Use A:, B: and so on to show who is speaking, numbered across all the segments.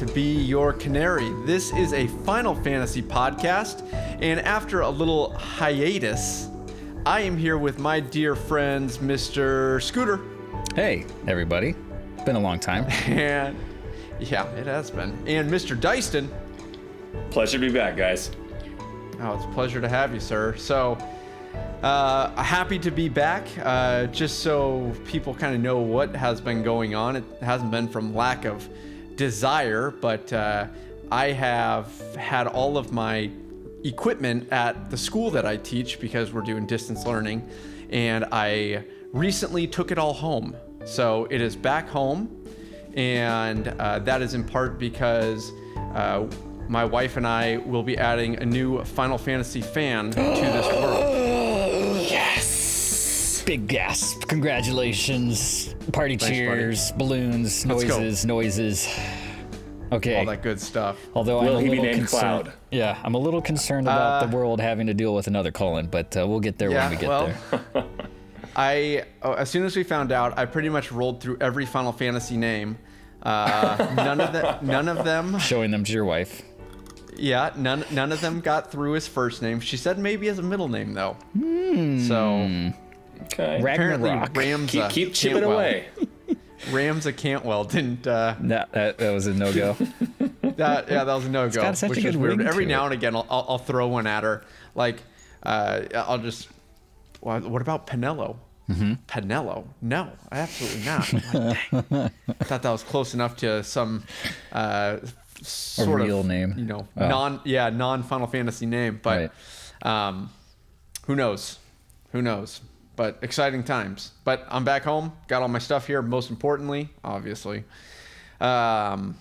A: to Be Your Canary. This is a Final Fantasy podcast, and after a little hiatus, I am here with my dear friends, Mr. Scooter,
B: Hey, everybody. Been a long time.
A: and yeah, it has been, and Mr. Dyston.
C: Pleasure to be back, guys.
A: Oh, it's a pleasure to have you, sir. So, uh, happy to be back. Uh, just so people kind of know what has been going on. It hasn't been from lack of desire, but uh, I have had all of my equipment at the school that I teach because we're doing distance learning, and I recently took it all home. So it is back home, and uh, that is in part because. Uh, my wife and I will be adding a new Final Fantasy fan to this world.
B: Big gasp. Congratulations. Party
A: buddy.
B: cheers, balloons,
A: Let's go.
B: noises, noises. Okay.
A: All that good stuff.
B: Although
C: Will
B: I'm a
C: he be
B: little
C: named
B: concerned.
C: Cloud?
B: Yeah, I'm a little concerned about
A: Uh,
B: the world having to deal with another Cullen, but uh, we'll get there
A: Yeah,
B: when we get
A: well,
B: there.
A: I oh, as soon as we found out, I pretty much rolled through every Final Fantasy name. Uh, none of the, none of them,
B: Showing them to your wife.
A: yeah, none none of them got through his first name. She said maybe as a middle name though. So
C: Okay.
A: apparently
B: Ragnarok.
A: Ramza
C: keep keep chipping
A: Cantwell-
C: away.
A: Ramza Cantwell didn't. Uh,
B: That, that, that was a no go.
A: That yeah, that was a no go.
B: got such a
A: Which is weird. Every now
B: it.
A: and again, I'll, I'll, I'll throw one at her. Like, uh, I'll just. What, what about Penelo?
B: Mm-hmm.
A: Penelo? No, absolutely not. I'm like, dang. I thought that was close enough to some uh, sort of
B: real
A: of
B: name.
A: You know,
B: Oh.
A: non yeah non Final Fantasy name, but um, who knows? Who knows? But exciting times. But I'm back home. Got all my stuff here. Most importantly, obviously. Um,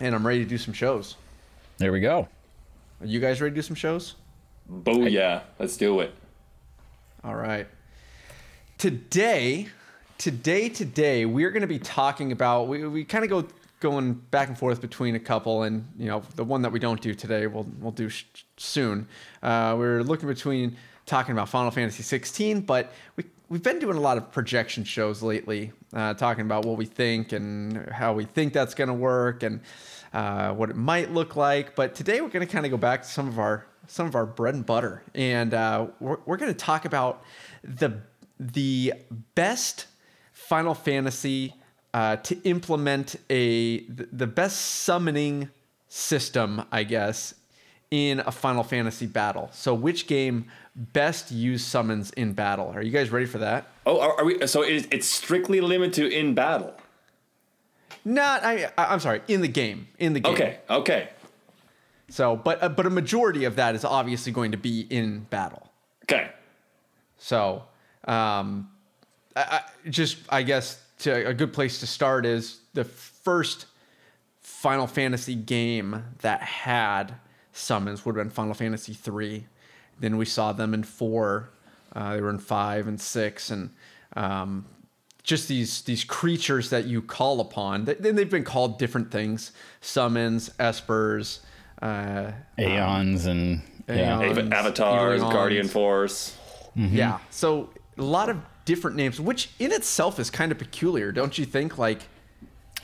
A: and I'm ready to do some shows.
B: There we go.
A: Are you guys ready to do some shows?
C: Booyah. Let's do it.
A: All right. Today, today, today, we're going to be talking about. We, we kind of go going back and forth between a couple, and you know, the one that we don't do today, we'll we'll do sh- soon. Uh, we're looking between talking about Final Fantasy 16, but we we've been doing a lot of projection shows lately, uh, talking about what we think and how we think that's going to work and uh, what it might look like. But today we're going to kind of go back to some of our some of our bread and butter, and uh, we're we're going to talk about the the best Final Fantasy uh, to implement a the best summoning system, I guess, in a Final Fantasy battle. So, which game best use summons in battle? Are you guys ready for that?
C: Oh, are, are we? So it's, it's strictly limited to in battle.
A: Not, I, I- I'm sorry, in the game, in the game.
C: Okay. Okay.
A: So, but uh, but a majority of that is obviously going to be in battle.
C: Okay.
A: So, um, I, I, just I guess to, a good place to start is the first Final Fantasy game that had summons would have been Final Fantasy three. Then we saw them in four. Uh, they were in five and six, and um, just these these creatures that you call upon. They, they've been called different things: summons, espers. Uh,
B: Aeons and. Yeah.
A: Aeons.
C: Ava-
A: Um,
C: Avatars,
A: Eidolons.
C: Guardian Force.
A: Yeah. So a lot of different names, which in itself is kind of peculiar, don't you think? Like,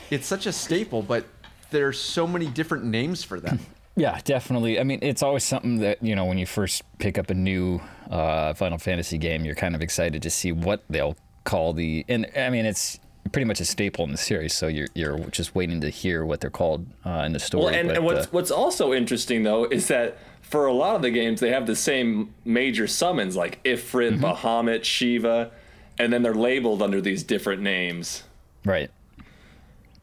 A: it's such a staple, but there's so many different names for them.
B: Yeah, definitely. I mean, it's always something that, you know, when you first pick up a new uh, Final Fantasy game, you're kind of excited to see what they'll call the. And I mean, it's pretty much a staple in the series, so you're, you're just waiting to hear what they're called uh, in the story.
C: Well, and,
B: but,
C: and what's
B: uh,
C: what's also interesting though is that for a lot of the games they have the same major summons like Ifrit,
B: Mm-hmm.
C: Bahamut, Shiva, and then they're labeled under these different names.
B: right.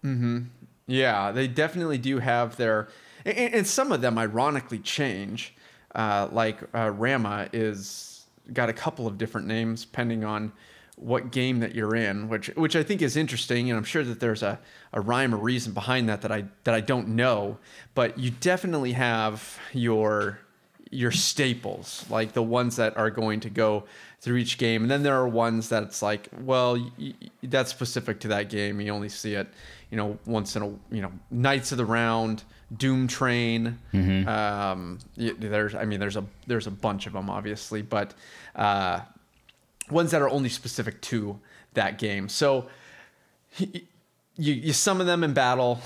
B: Mm hmm.
A: Yeah, they definitely do have their. And, and some of them, ironically, change. Uh, like uh, Ramuh is got a couple of different names depending on what game that you're in, which which I think is interesting, and I'm sure that there's a, a rhyme or reason behind that that I that I don't know. But you definitely have your your staples, like the ones that are going to go through each game, and then there are ones that's like, well, y- that's specific to that game. You only see it, you know, once in a you know, Knights of the Round, Doom Train. Um, there's, I mean, there's a there's a bunch of them, obviously, but uh, ones that are only specific to that game. So you, you summon them in battle.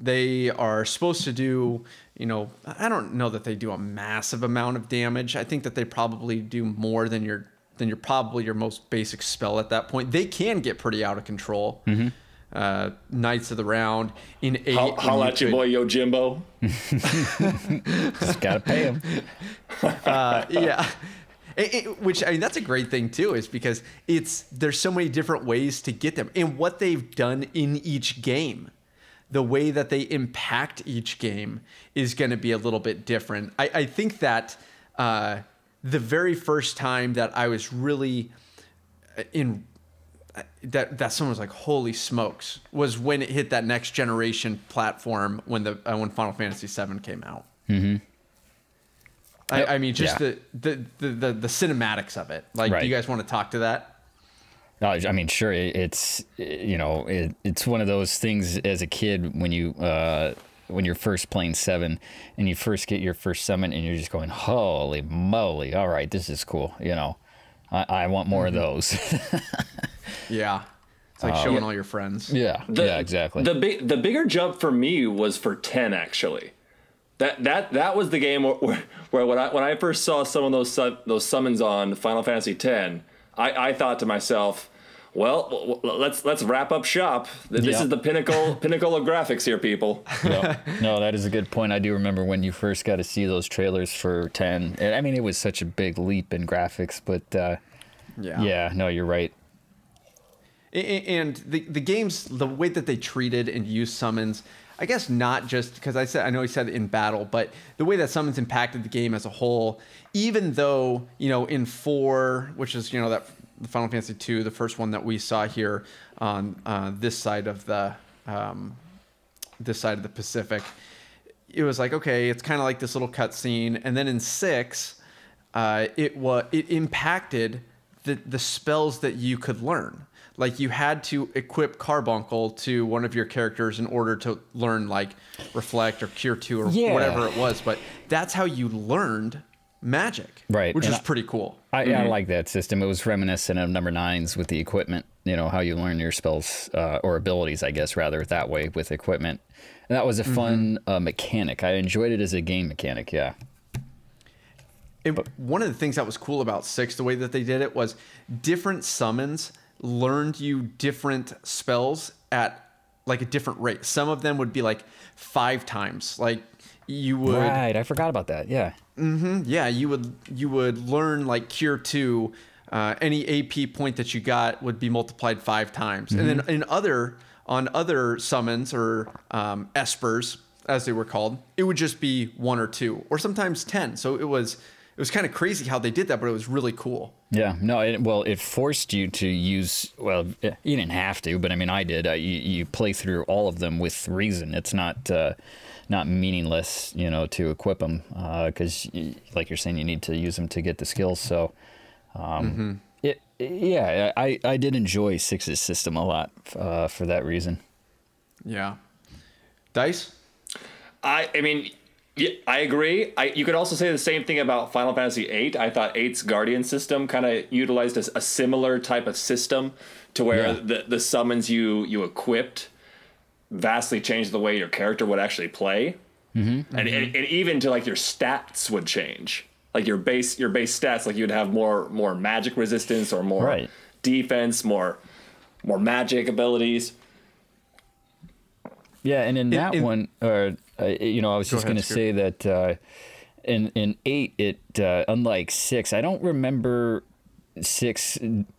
A: They are supposed to do, you know, I don't know that they do a massive amount of damage. I think that they probably do more than your than your probably your most basic spell at that point. They can get pretty out of control.
B: Mm-hmm.
A: Uh, Knights of the Round in eight.
C: How,
A: when
C: holla at your
A: could-
C: boy Yojimbo.
B: Just gotta pay him.
A: uh, yeah. It- it- which I mean, that's a great thing too, is because it's there's so many different ways to get them, and what they've done in each game, the way that they impact each game is going to be a little bit different. I, I think that uh, the very first time that I was really uh, in that that someone was like, "Holy smokes!" was when it hit that next generation platform when the uh, when Final Fantasy VII came out. I,
B: Yep.
A: I mean, just
B: Yeah.
A: the, the, the the the cinematics of it. Like,
B: Right.
A: do you guys want to talk to that?
B: No, I mean, sure, it- it's you know, it, it's one of those things as a kid when you uh, when you're first playing seven and you first get your first summon and you're just going, holy moly! All right, this is cool. You know, I, I want more of mm-hmm. those.
A: Yeah, it's like uh, showing all your friends.
B: yeah,
C: The-
B: yeah, exactly.
C: The big, the bigger jump for me was for ten actually. That that that was the game where, where, where when I when I first saw some of those su- those summons on Final Fantasy 10, I I thought to myself, well, w- w- let's let's wrap up shop. This
B: Yeah.
C: is the pinnacle pinnacle of graphics here, people.
B: Yep. No, that is a good point. I do remember when you first got to see those trailers for 10. And I mean, it was such a big leap in graphics, but uh,
A: Yeah,
B: yeah, no, you're right.
A: A- a- And the the games, the way that they treated and used summons, I guess not just because I said I know he said in battle, but the way that summons impacted the game as a whole. Even though you know in four, which is you know that the Final Fantasy two, the first one that we saw here on uh, this side of the um, this side of the Pacific, it was like okay, it's kind of like this little cutscene, and then in six, uh, it was it impacted the the spells that you could learn. Like you had to equip Carbuncle to one of your characters in order to learn like Reflect or Cure Two or
B: Yeah.
A: whatever it was. But that's how you learned magic,
B: Right,
A: Which
B: and
A: is
B: I-
A: pretty cool.
B: I, I like that system. It was reminiscent of number nines with the equipment. You know how you learn your spells uh, or abilities, I guess, rather that way with equipment. And that was a fun uh, mechanic. I enjoyed it as a game mechanic. Yeah.
A: And one of the things that was cool about six, the way that they did it was different summons learned you different spells at like a different rate. Some of them would be like five times. Like you would
B: Right. I forgot about that. Yeah.
A: Mm-hmm yeah, you would you would learn like cure two. Uh, any AP point that you got would be multiplied five times, and then in other on other summons or um, espers as they were called, it would just be one or two, or sometimes ten. So it was it was kind of crazy how they did that, but it was really cool.
B: Yeah, no, it, well, it forced you to use. Well, eh, you didn't have to, but I mean, I did. Uh, you, you play through all of them with reason. It's not uh, not meaningless, you know, to equip them because, like you're saying, you need to use them to get the skills. So, um, it, yeah, I I did enjoy Six's system a lot uh, for that reason.
A: Yeah, dice.
C: I I mean, yeah, I agree. I you could also say the same thing about Final Fantasy VIII. I thought VIII's Guardian system kind of utilized a, a similar type of system to where
B: Yeah.
C: the the summons you you equipped vastly change the way your character would actually play, mm-hmm. and, and and even to like your stats would change. Like your base your base stats, like you'd have more more magic resistance or more
B: Right.
C: defense, more more magic abilities.
B: Yeah, and in that
A: in-
B: one, uh, uh, you know, I was just going to say that uh, in in eight, it uh, unlike six, I don't remember six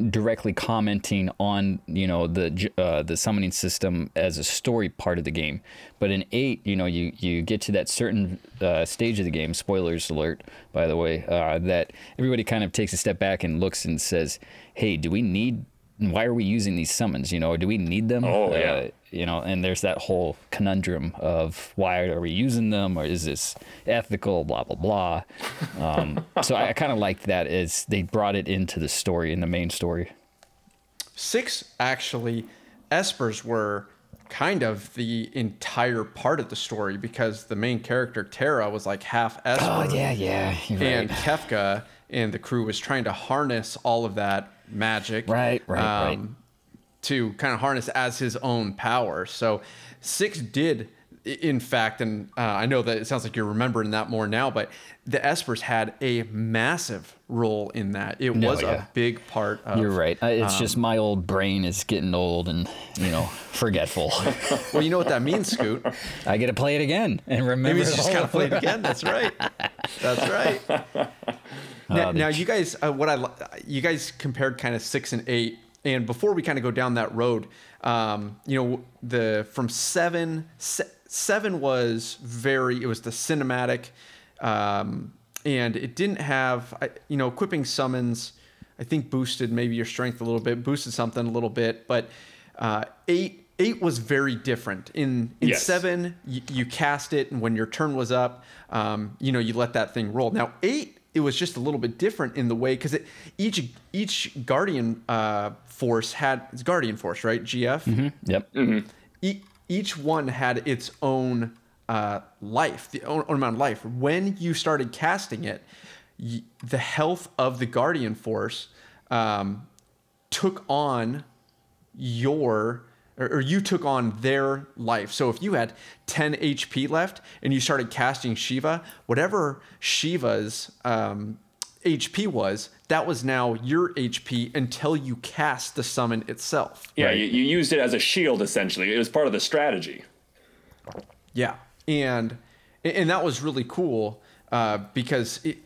B: directly commenting on you know the uh, the summoning system as a story part of the game, but in eight, you know, you you get to that certain uh, stage of the game. Spoilers alert, by the way, uh, that everybody kind of takes a step back and looks and says, "Hey, do we need?" Why are we using these summons? You know, do we need them?
C: Oh, yeah.
B: You know and there's that whole conundrum of why are we using them? Or is this ethical? Blah blah blah. Um, so i, I kind of liked that as they brought it into the story in the main story.
A: Six actually, espers were kind of the entire part of the story because the main character Terra, was like half esper.
B: Oh, yeah yeah
A: and Kefka and the crew was trying to harness all of that magic,
B: Right, right, right.
A: To kind of harness as his own power. So six did, in fact, and uh, I know that it sounds like you're remembering that more now, but the Espers had a massive role in that. It
B: No,
A: was
B: yeah.
A: a big part of.
B: You're right. Uh, It's
A: um,
B: just my old brain is getting old and you know forgetful.
A: Well, you know what that means, Scoot.
B: I get to play it again and remember.
A: Maybe it's just
B: all
A: gotta play it again. That's right. That's right. now,
B: Oh,
A: now you guys, uh, what I you guys compared kind of six and eight, and before we kind of go down that road, um, you know, the from seven, se- seven was very. It was the cinematic, um, and it didn't have, you know, equipping summons. I think boosted maybe your strength a little bit, boosted something a little bit, but uh, eight eight was very different. In in
C: Yes.
A: seven, you, you cast it, and when your turn was up, um, you know, you let that thing roll. Now eight, it was just a little bit different in the way because each each guardian uh, force had it's guardian force, right? GF.
B: Yep.
A: E- each one had its own uh, life, the own, own amount of life. When you started casting it, y- the health of the guardian force um, took on your or, or you took on their life. So if you had 10 HP left and you started casting Shiva, whatever Shiva's um, HP was, that was now your HP until you cast the summon itself.
C: Yeah,
B: Right.
C: you, you used it as a shield essentially. It was part of the strategy.
A: Yeah, and and that was really cool uh, because it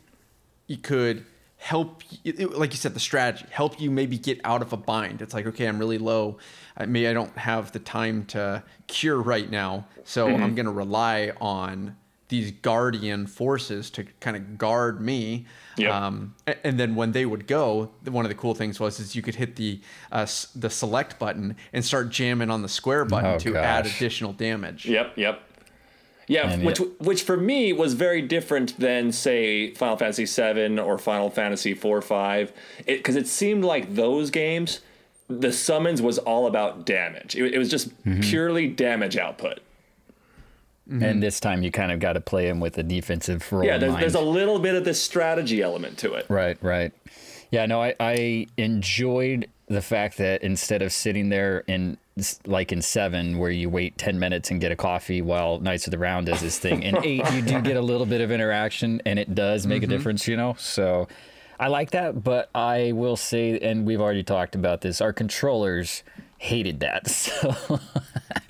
A: it could help, it- like you said, the strategy help you maybe get out of a bind. It's like okay, I'm really low. I, maybe I don't have the time to cure right now, so I'm gonna rely on these guardian forces to kind of guard me.
C: Yep.
A: Um, and then when they would go, one of the cool things was is you could hit the uh, the select button and start jamming on the square button
B: Oh,
A: to add additional damage.
C: Yep, yep. Yeah,
B: And
C: which
B: yet-
C: which for me was very different than say Final Fantasy VII or Final Fantasy IV, five, because it, seemed like those games, the summons was all about damage. It, it was just
B: Mm-hmm.
C: purely damage output.
B: And this time you kind of got to play him with a defensive role.
C: Yeah, there's, there's a little bit of this strategy element to it.
B: Right, right. Yeah, no, I, I enjoyed the fact that instead of sitting there in like in seven, where you wait 10 minutes and get a coffee while Knights of the Round does his thing, in eight, you do get a little bit of interaction and it does make a difference, you know? So I like that, but I will say, and we've already talked about this, our controllers hated that. So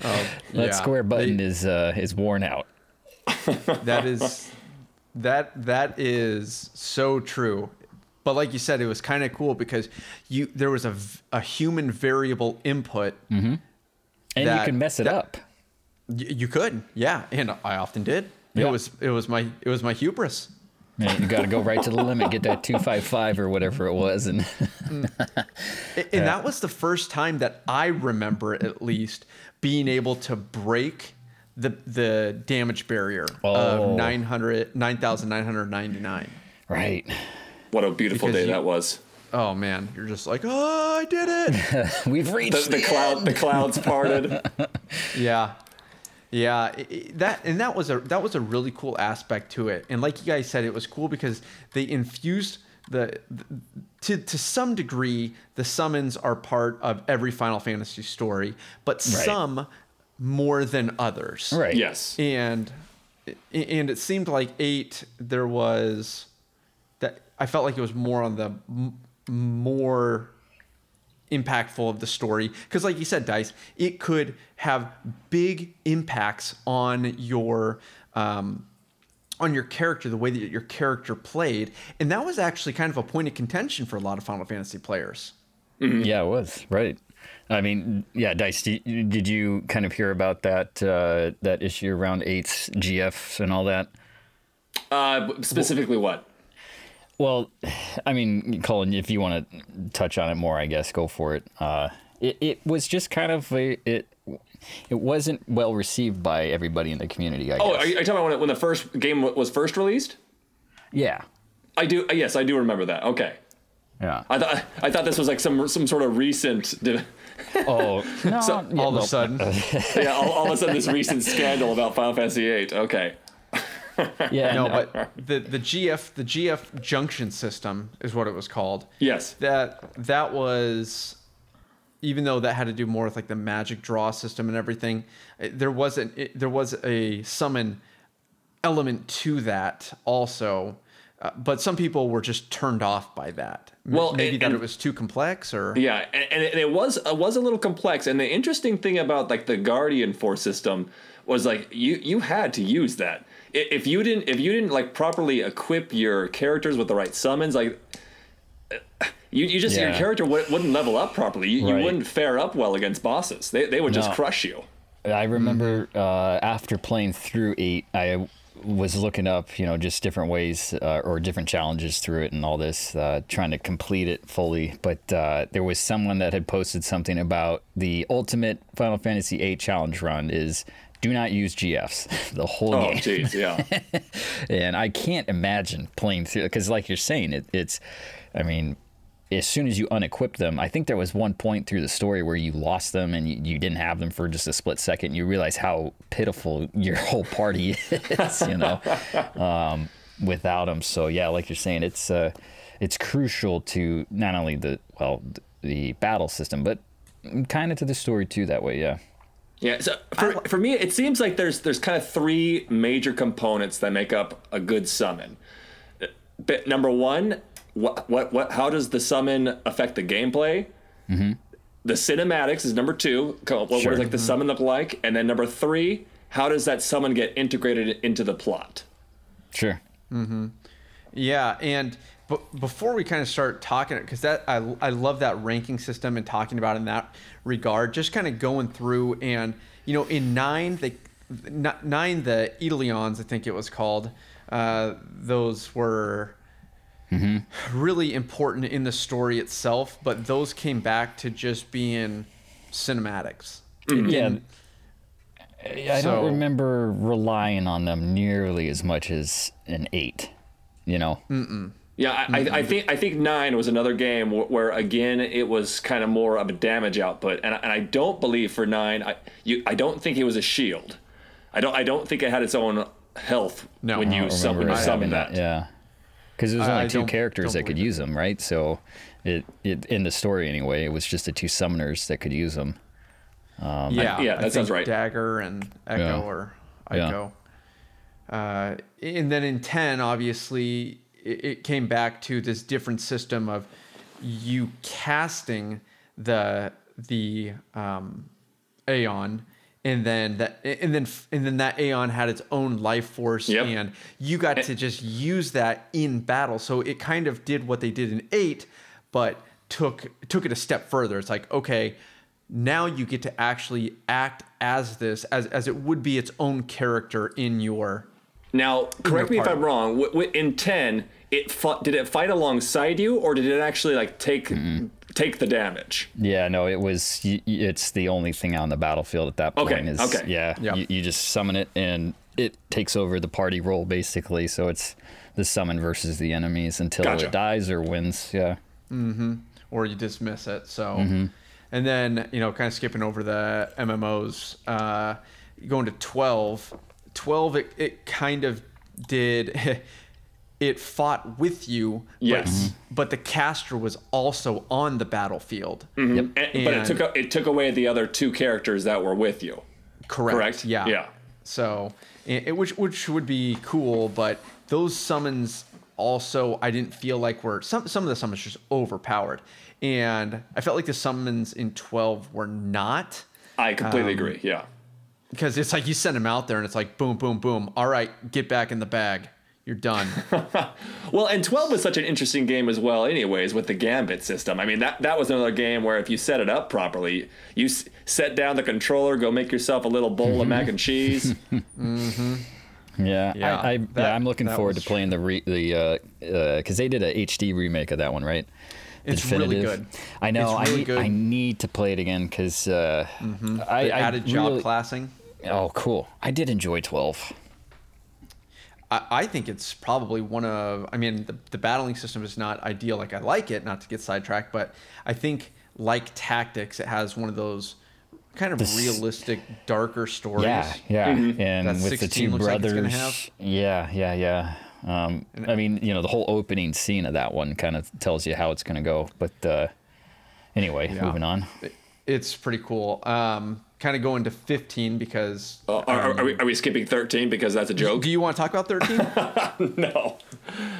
B: that
A: yeah.
B: square button
A: They-
B: is uh, is worn out.
A: that is that that is so true but like you said it was kind of cool because you there was a, a human variable input mm-hmm.
B: And you can mess it
A: that-
B: up.
A: Y- you could yeah and i often did
B: Yeah.
A: it was it was my it was my hubris
B: Man, you got to go right to the limit, get that 255 or whatever it was. And mm.
A: A- and that was the first time that i remember at least being able to break the the damage barrier
B: Oh.
A: of 900 9999
B: right.
C: What a beautiful
A: Because
C: day
A: you-
C: that was.
A: oh man you're just like oh i did it
B: We've
C: The,
B: reached
C: the cloud, the clouds parted.
A: Yeah, yeah. i- i- that and that was a that was a really cool aspect to it. And like you guys said, it was cool because they infused the, the to to some degree the summons are part of every Final Fantasy story, but some more than others.
B: Right.
C: Yes.
A: And and it seemed like eight there was that I felt like it was more on the m- more impactful of the story because like you said dice it could have big impacts on your um, on your character the way that your character played and that was actually kind of a point of contention for a lot of final fantasy players
B: Yeah, it was. Right. I mean, yeah, Dice, did, did you kind of hear about that uh, that issue around eights GFs and all that?
C: Uh, specifically, what?
B: Well, I mean, Colin, if you want to touch on it more, I guess go for it. Uh, it, it was just kind of a, it. It wasn't well received by everybody in the community. I
C: Oh,
B: guess.
C: are you, are you talking about when, it, when the first game wa- was first released?
B: yeah,
C: I do. Yes, I do remember that. Okay.
B: yeah.
C: I thought I thought this was like some some sort of recent. de-
B: Oh, no,
C: So,
B: yeah,
A: all of
B: well,
A: a sudden
C: yeah, all, all of a sudden this recent scandal about Final Fantasy VIII. Okay.
B: Yeah,
A: no
B: no, uh,
A: but the the gf the gf junction system is what it was called
C: Yes.
A: that that was even though that had to do more with like the magic draw system and everything, eh, there wasn't it, eh, there was a summon element to that also. Uh, but some people were just turned off by that.
C: Well,
A: maybe
C: and-
A: that
C: and-
A: it was too complex, or
C: Yeah, and, and it, and it was it was a little complex. And the interesting thing about like the Guardian Force system was like you you had to use that. I- If you didn't if you didn't like properly equip your characters with the right summons, like uh, you, you just your character wou- wouldn't level up properly. You, you wouldn't fare up well against bosses. They they would just crush you.
B: I remember
A: Mm-hmm.
B: uh, after playing through eight, I was looking up, you know, just different ways uh, or different challenges through it and all this, uh, trying to complete it fully. But uh, there was someone that had posted something about the ultimate Final Fantasy VIII challenge run is do not use GFs the whole
C: Oh
B: game.
C: jeez, yeah.
B: and I can't imagine playing through because, like you're saying, it, it's. I mean, as soon as you unequip them, I think there was one point through the story where you lost them and you, you didn't have them for just a split second. You realize how pitiful your whole party is, you know, um, without them. So yeah, like you're saying, it's uh, it's crucial to not only the well the battle system, but kind of to the story too. That way, yeah.
C: Yeah, so for, for me, it seems like there's there's kind of three major components that make up a good summon. But number one, what what what? How does the summon affect the gameplay? The cinematics is number two. co- What, what does like the summon look like? And then number three, how does that summon get integrated into the plot?
B: Sure. Mm-hmm.
A: Yeah, and but before we kind of start talking, because that I, I love that ranking system and talking about it in that regard, just kind of going through and you know in nine the nine the Eidolons I think it was called, uh, those were Mm-hmm. really important in the story itself, but those came back to just being cinematics. Mm-hmm.
B: Yeah. I
A: So-
B: don't remember relying on them nearly as much as an eight. You know,
C: Yeah, I, I, I think I think nine was another game where, where again it was kind of more of a damage output, and I, and I don't believe for nine, I you I don't think it was a shield. I don't I don't think it had its own health
A: No.
C: when you
B: don't
C: sum, when you
B: remember
C: summon
B: having
C: that.
B: Yeah, because there was
A: I-
B: only
A: I
B: two
A: don't-
B: characters
A: don't
B: that could
A: believe
B: use them, right? So it, it in the story anyway, it was just the two summoners that could use them.
A: yeah,
C: yeah,
A: I
C: that sounds
A: think
C: right.
A: Dagger and Eiko
B: Yeah.
A: or
B: Yeah.
A: Uh, and then in ten, obviously, it, it came back to this different system of you casting the the um, Aeon. And then that, and then, and then that Aeon had its own life force,
C: Yep.
A: and you got to just use that in battle. So it kind of did what they did in eight, but took took it a step further. It's like, okay, now you get to actually act as this, as as it would be its own character in your.
C: Now, correct me if. I'm wrong. In ten, it fought, did it fight alongside you, or did it actually like take mm-hmm. Take the damage?
B: Yeah, no, it was. y- y- It's the only thing on the battlefield at that point.
C: Okay,
B: Is,
C: okay.
B: Yeah,
A: Yeah.
B: You, you just summon it and it takes over the party role basically. So it's the summon versus the enemies until
C: Gotcha.
B: it dies or wins. Yeah. Mm-hmm.
A: Or you dismiss it. So,
B: Mm-hmm.
A: and then you know, kind of skipping over the MMOs, uh, going to twelve. Twelve, it, it kind of did. It fought with you,
C: Yes.
A: but, but the caster was also on the battlefield.
C: And- but it took it took away the other two characters that were with you.
A: Correct.
C: Correct?
A: Yeah.
C: Yeah.
A: So, it, it- which which would be cool, but those summons also I didn't feel like were some some of the summons just overpowered, and I felt like the summons in twelve were not
C: I completely
A: Um,
C: agree. Yeah.
A: because it's like you send them out there and it's like boom boom boom. All right, get back in the bag. You're done.
C: Well, and 12 was such an interesting game as well, anyways, with the Gambit system. I mean, that, that was another game where if you set it up properly, you s- set down the controller, go make yourself a little bowl of mac and cheese.
B: Yeah, mm-hmm.
A: Yeah,
B: I, I,
A: that-
B: yeah, I'm looking forward to
A: was
B: playing the re, the uh, uh, because they did a HD remake of that one, right? The
A: It's really good.
B: I know.
A: It's really
B: I need,
A: good.
B: I need to play it again because uh, mm-hmm. I,
A: They
B: I
A: added job
B: really-
A: classing.
B: Oh, cool! I did enjoy 12.
A: I, I think it's probably one of. I mean, the, the battling system is not ideal. Like I like it, not to get sidetracked, but I think like tactics, it has one of those kind of
B: This-
A: realistic, darker stories.
B: Yeah, yeah, and
A: That
B: with the two
A: looks like
B: brothers. Yeah, yeah, yeah. Um, I mean, you know, the whole opening scene of that one kind of tells you how it's going to go. But uh, anyway,
A: Yeah.
B: moving on.
A: it's pretty cool. Um, kind of going to 15 because.
C: Uh, are, are, are we, are we skipping 13 because that's a joke?
A: Do you want to talk about 13?
C: no.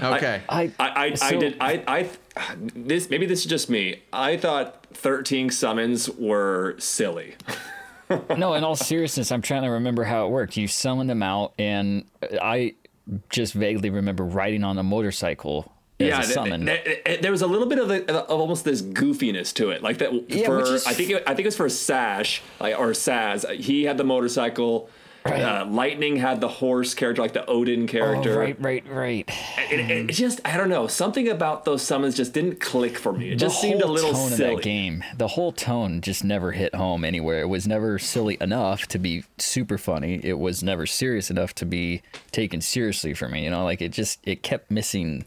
A: Okay.
B: I,
C: I, I, I did I, I this maybe this is just me. I thought 13 summons were silly.
B: no, in all seriousness, I'm trying to remember how it worked. You summon them out, and I just vaguely remember riding on a motorcycle
C: yeah,
B: a summon.
C: th- th- there was a little bit of, of almost this goofiness to it, like that.
B: Yeah,
C: for
B: which is-
C: I think it, I think it was for Sash, like or Sazh. He had the motorcycle. Uh, Lightning had the horse character, like the Odin
B: oh,
C: character.
B: right, right, right.
C: It, it, it just I don't know something about those summons just didn't click for me. It
B: The
C: just seemed a little
B: tone
C: silly.
B: of that game, the whole tone just never hit home anywhere. It was never silly enough to be super funny. It was never serious enough to be taken seriously for me. You know, like it just it kept missing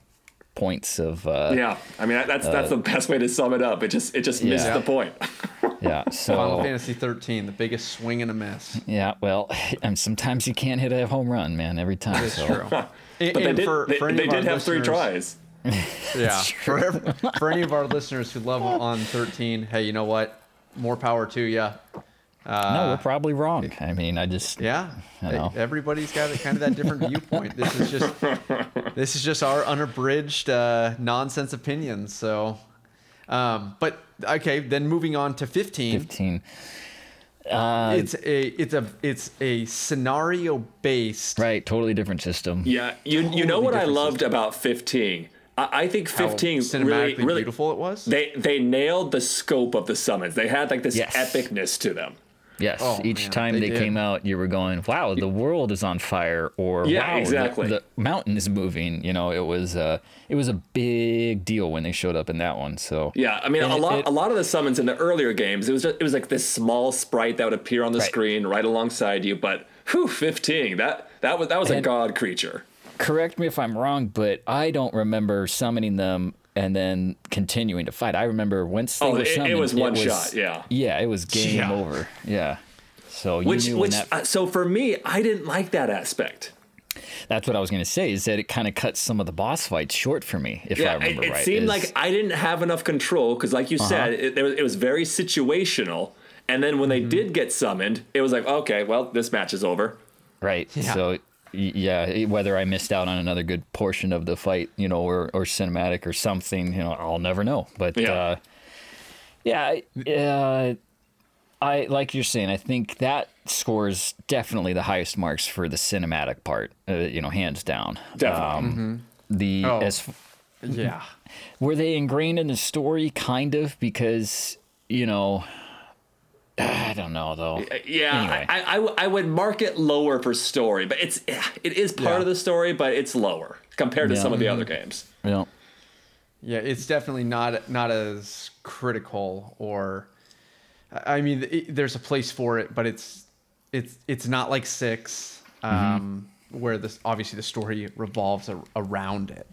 B: points of uh,
C: Yeah, I mean that's that's the best way to sum it up. It just it just missed the point.
B: yeah. So Final
A: Fantasy 13, the biggest swing and a miss.
B: yeah, well, and sometimes you can't hit a home run, man. Every time.
A: It's
B: so.
A: true. And,
C: But they did,
A: for,
C: they,
A: for
C: they did have three tries.
A: Yeah. For, for any of our listeners who love on 13, hey, you know what? More power to you.
B: No, we're probably wrong. I mean, I just
A: Yeah,
B: I know.
A: everybody's got a, kind of that different viewpoint. This is just this is just our unabridged uh, nonsense opinions. So, um, but okay, then moving on to 15.
B: 15. Uh,
A: It's a it's a it's a scenario based.
B: right, totally different system.
C: Yeah, you you know what I
A: different
C: loved about 15? I, I think
A: How
C: 15
A: cinematically
C: really really
A: beautiful it was.
C: they they nailed the scope of the summons. They had like this
B: Yes.
C: epicness to them.
B: Yes,
A: Oh,
B: each
A: man,
B: time
A: they
B: they, came out, you were going, "Wow, the world is on fire!" Or
C: Yeah,
B: "Wow,
C: exactly.
B: the, mountain is moving." You know, it was uh, it was a big deal when they showed up in that one. So
C: Yeah, I mean
B: And
C: a
B: it-
C: lot
B: it-
C: a lot of the summons in the earlier games, it was just, it was like this small sprite that would appear on the
B: Right.
C: screen right alongside you. But whew, 15 that that was that was a god creature.
B: correct me if I'm wrong, but I don't remember summoning them and then continuing to fight. I remember once they
C: Oh,
B: were
C: it- it was one shot, yeah.
B: yeah, it was game
C: Yeah.
B: over. Yeah. So you
C: Which
B: knew
C: which
B: that
C: uh, so for me, I didn't like that aspect.
B: That's what I was going to say. Is that it kind of cut some of the boss fights short for me, if I
C: Yeah, it,
B: remember
C: it
B: right.
C: It seemed
B: is-
C: like I didn't have enough control because, like you said, it, was, it was very situational. And then when they did get summoned, it was like, okay, well, this match is over.
B: right.
A: Yeah.
B: So y- yeah, whether I missed out on another good portion of the fight, you know, or or cinematic or something, you know, I'll never know. But
C: Yeah.
B: uh, yeah, I- uh, I like you're saying. I think that scores definitely the highest marks for the cinematic part. Uh, you know, hands down.
C: Definitely.
B: Um, The
A: Oh.
B: as
A: Yeah.
B: were they ingrained in the story kind of because you know i don't know though
C: Yeah,
B: Anyway.
C: I, I, w- I would mark it lower for story, but it's it is part
A: Yeah.
C: of the story, but it's lower compared to
B: Yeah.
C: some of the other games.
B: you know
A: Yeah, it's definitely not not as critical or I mean it, there's a place for it, but it's it's it's not like 6 um where this obviously the story revolves a, around it.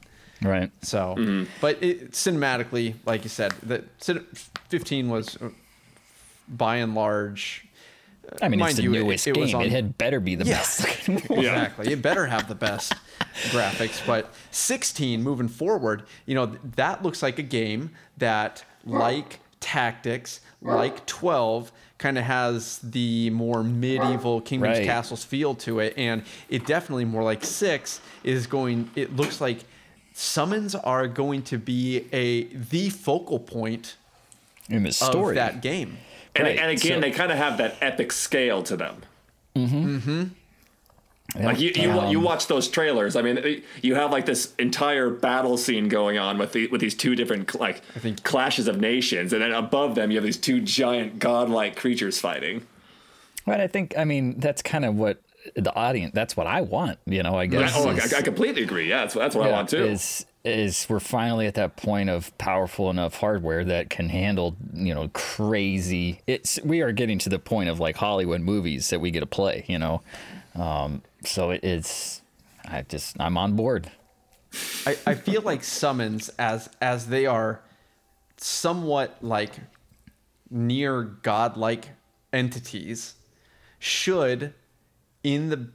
B: right
A: So, but it, cinematically, like you said, the 15 was uh, by and large
B: i mean it's the
A: you, it-
B: newest
A: it was
B: game
A: on-
B: it had better be the
A: Yes.
B: best
A: exactly. It better have the best graphics. But 16 moving forward, you know, that looks like a game that, like Tactics, like 12, kind of has the more medieval Kingdoms
B: Right.
A: Castles feel to it. And it definitely more like 6 is going, it looks like summons are going to be a the focal point
B: in the story of
A: that game.
C: And,
B: Right,
C: and again,
B: so-
C: they kind of have that epic scale to them.
B: Yeah.
C: Like you, you, wa- you
B: Um,
C: watch those trailers. I mean, you have like this entire battle scene going on with the, with these two different like
A: think-
C: clashes of nations, and then above them you have these two giant godlike creatures fighting.
B: Right. i think i mean that's kind of what the audience that's what i want you know i guess
C: oh,
B: is-
C: I, I completely agree. Yeah, that's, that's what I want too.
B: Is is we're finally at that point of powerful enough hardware that can handle you know crazy. It's we are getting to the point of like Hollywood movies that we get to play. You know, um, so it, it's I just I'm on board.
A: I, I feel like summons as as they are somewhat like near godlike entities should in the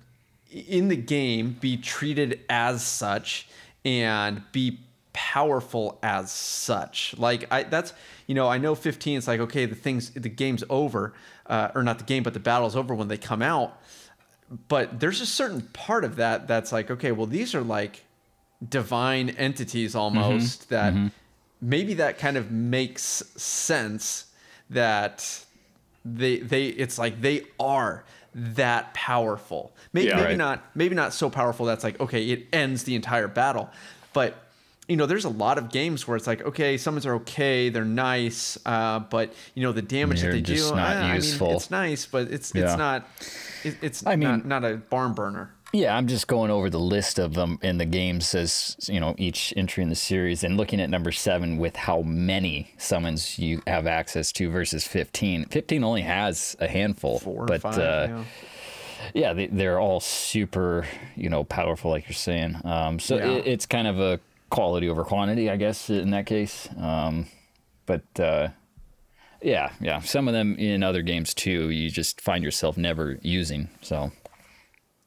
A: in the game be treated as such and be powerful as such. Like I, that's you know I know 15. It's like okay, the things the game's over, uh, or not the game, but the battle's over when they come out. But there's a certain part of that that's like okay, well these are like divine entities almost that maybe that kind of makes sense that they they it's like they are that powerful. Maybe,
C: Yeah.
A: maybe
C: Right.
A: not maybe not so powerful that's like okay, it ends the entire battle. But you know, there's a lot of games where it's like, okay, summons are okay, they're nice, uh, but you know the damage
B: They're
A: that they do,
B: not
A: uh, I mean, it's nice, but it's
B: Yeah.
A: it's not, it, it's
B: I mean-
A: not, not a barn burner.
B: Yeah, I'm just going over the list of them in the games as you know each entry in the series and looking at number seven with how many summons you have access to versus 15. 15 only has a handful,
A: Four
B: but
A: five,
B: uh,
A: yeah.
B: yeah, they, they're all super you know powerful, like you're saying. Um, so
A: Yeah.
B: it, it's kind of a quality over quantity, I guess, in that case. Um, but uh, yeah, yeah, some of them in other games too, you just find yourself never using. So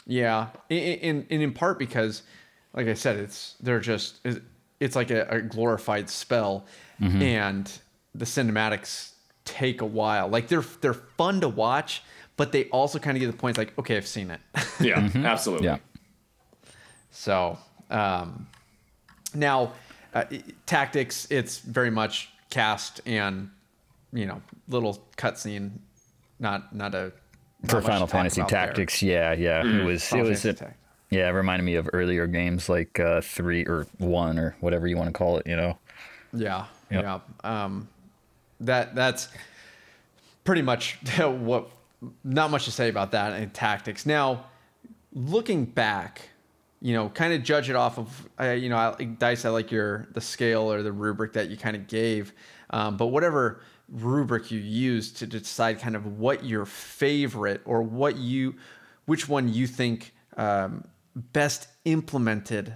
A: Yeah, in in, in in part because, like I said, it's they're just it's like a, a glorified spell,
B: Mm-hmm.
A: and the cinematics take a while. Like they're they're fun to watch, but they also kind of get the point. Like, okay, I've seen it.
C: Yeah, absolutely.
B: yeah.
A: so um, now, uh, tactics, it's very much cast and you know little cutscene, not not a not
B: for Final Fantasy
A: about there.
B: Tactics, yeah, yeah, it was
A: Final
B: it was yeah, it reminded me of earlier games like uh, three or one or whatever you want to call it, you know.
A: Yeah,
B: Yep.
A: yeah. Um, that that's pretty much what. Not much to say about that in tactics. Now, looking back, you know, kind of judge it off of, uh, you know, I, dice. I like your the scale or the rubric that you kind of gave, um, but whatever rubric you use to decide kind of what your favorite or what you, which one you think um, best implemented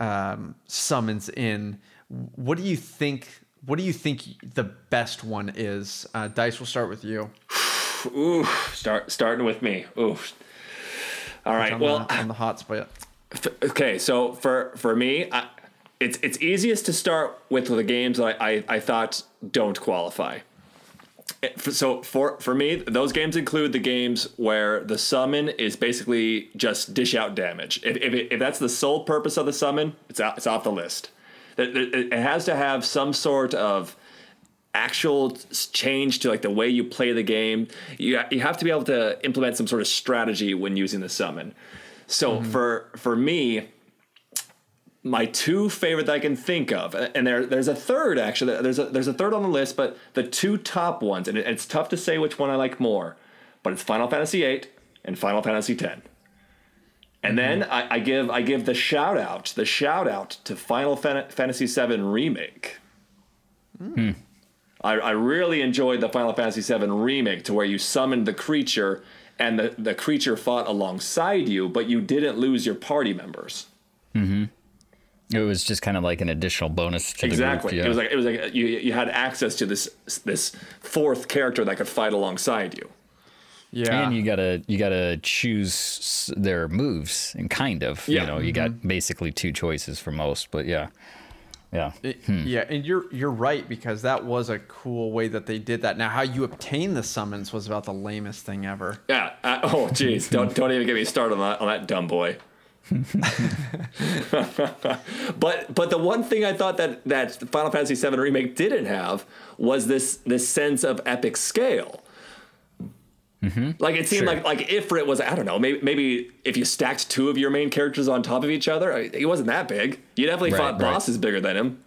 A: um, summons in. What do you think? What do you think the best one is? Uh, Dice, we'll start with you.
C: Ooh, start starting with me. Ooh. All right.
A: On,
C: Well,
A: the, on the hot spot.
C: okay. So for for me, I, it's it's easiest to start with the games that I, I, I thought don't qualify. Eh, so for for me, those games include the games where the summon is basically just dish out damage. If if, it, if that's the sole purpose of the summon, it's out, it's off the list. It, it, it has to have some sort of actual change to like the way you play the game. You you have to be able to implement some sort of strategy when using the summon. So mm-hmm. for for me, my two favorite that I can think of, and there there's a third actually. There's a there's a third on the list, but the two top ones, and it- it's tough to say which one I like more, but it's Final Fantasy VIII and Final Fantasy X. And then mm-hmm. I, I give I give the shout out the shout out to Final Fan- Fantasy VII remake. Hmm. I, I really enjoyed the Final Fantasy VII remake to where you summoned the creature and the, the creature fought alongside you, but you didn't lose your party members. Mm-hmm.
B: It was just kind of like an additional bonus to
C: Exactly.
B: the group.
C: It was like it was like you you had access to this this fourth character that could fight alongside you.
A: Yeah.
B: and you gotta you gotta choose their moves and kind of
C: Yeah.
B: you know you got basically two choices for most but yeah yeah
A: It- Yeah, and you're you're right because that was a cool way that they did that. Now, how you obtain the summons was about the lamest thing ever.
C: Yeah. Uh, oh, jeez. don't don't even get me started on that on that dumb boy. but but the one thing I thought that that Final Fantasy VII remake didn't have was this this sense of epic scale. Mm-hmm. Like it seemed
B: Sure.
C: like like Ifrit was I don't know maybe maybe if you stacked two of your main characters on top of each other I- he wasn't that big you definitely
B: Right,
C: fought
B: right.
C: bosses bigger than him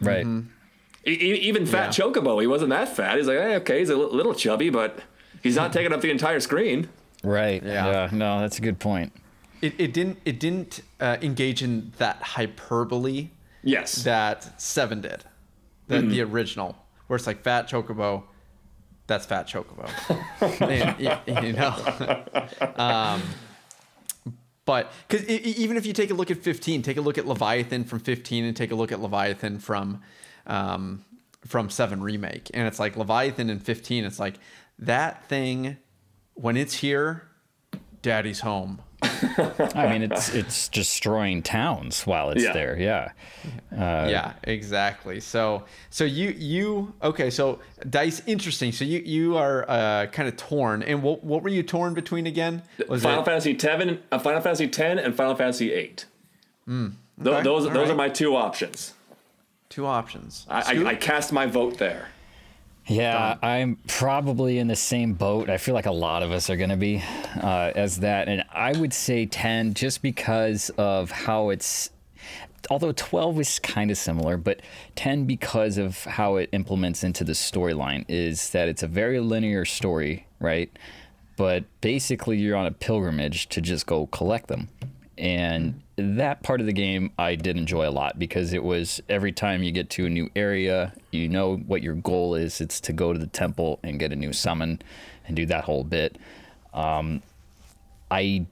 B: right mm-hmm.
C: E- e- even Fat Chocobo he wasn't that fat he's like hey, okay he's a little chubby but he's not taking up the entire screen
B: right
A: Yeah.
B: yeah. no that's a good point
A: It, it didn't it didn't uh, engage in that hyperbole
C: yes
A: that Seven did, the the original, where it's like Fat Chocobo, that's Fat Chocobo, And, you know. um, but because even if you take a look at 15, take a look at Leviathan from 15, and take a look at Leviathan from um, from Seven remake, and it's like Leviathan in 15, it's like that thing when it's here, Daddy's home.
B: I mean, it's it's destroying towns while it's
C: Yeah.
B: there. Yeah.
A: yeah, exactly. So so you you okay, so dice interesting. So you you are uh, kind of torn. And what what were you torn between again? Was
C: Final
A: it
C: Fantasy Ten, uh, Final Fantasy Ten, and Final Fantasy Eight. Th-
A: okay,
C: those
A: all
C: those
A: right.
C: are my two options.
A: two options?
C: I, I, I cast my vote there.
B: Yeah, I'm probably in the same boat. I feel like a lot of us are going to be uh, as that. And I would say 10 just because of how it's. Although 12 is kind of similar, but 10 because of how it implements into the storyline is that it's a very linear story, right? But basically, you're on a pilgrimage to just go collect them. And that part of the game I did enjoy a lot because it was every time you get to a new area, you know what your goal is. It's to go to the temple and get a new summon and do that whole bit. Um, I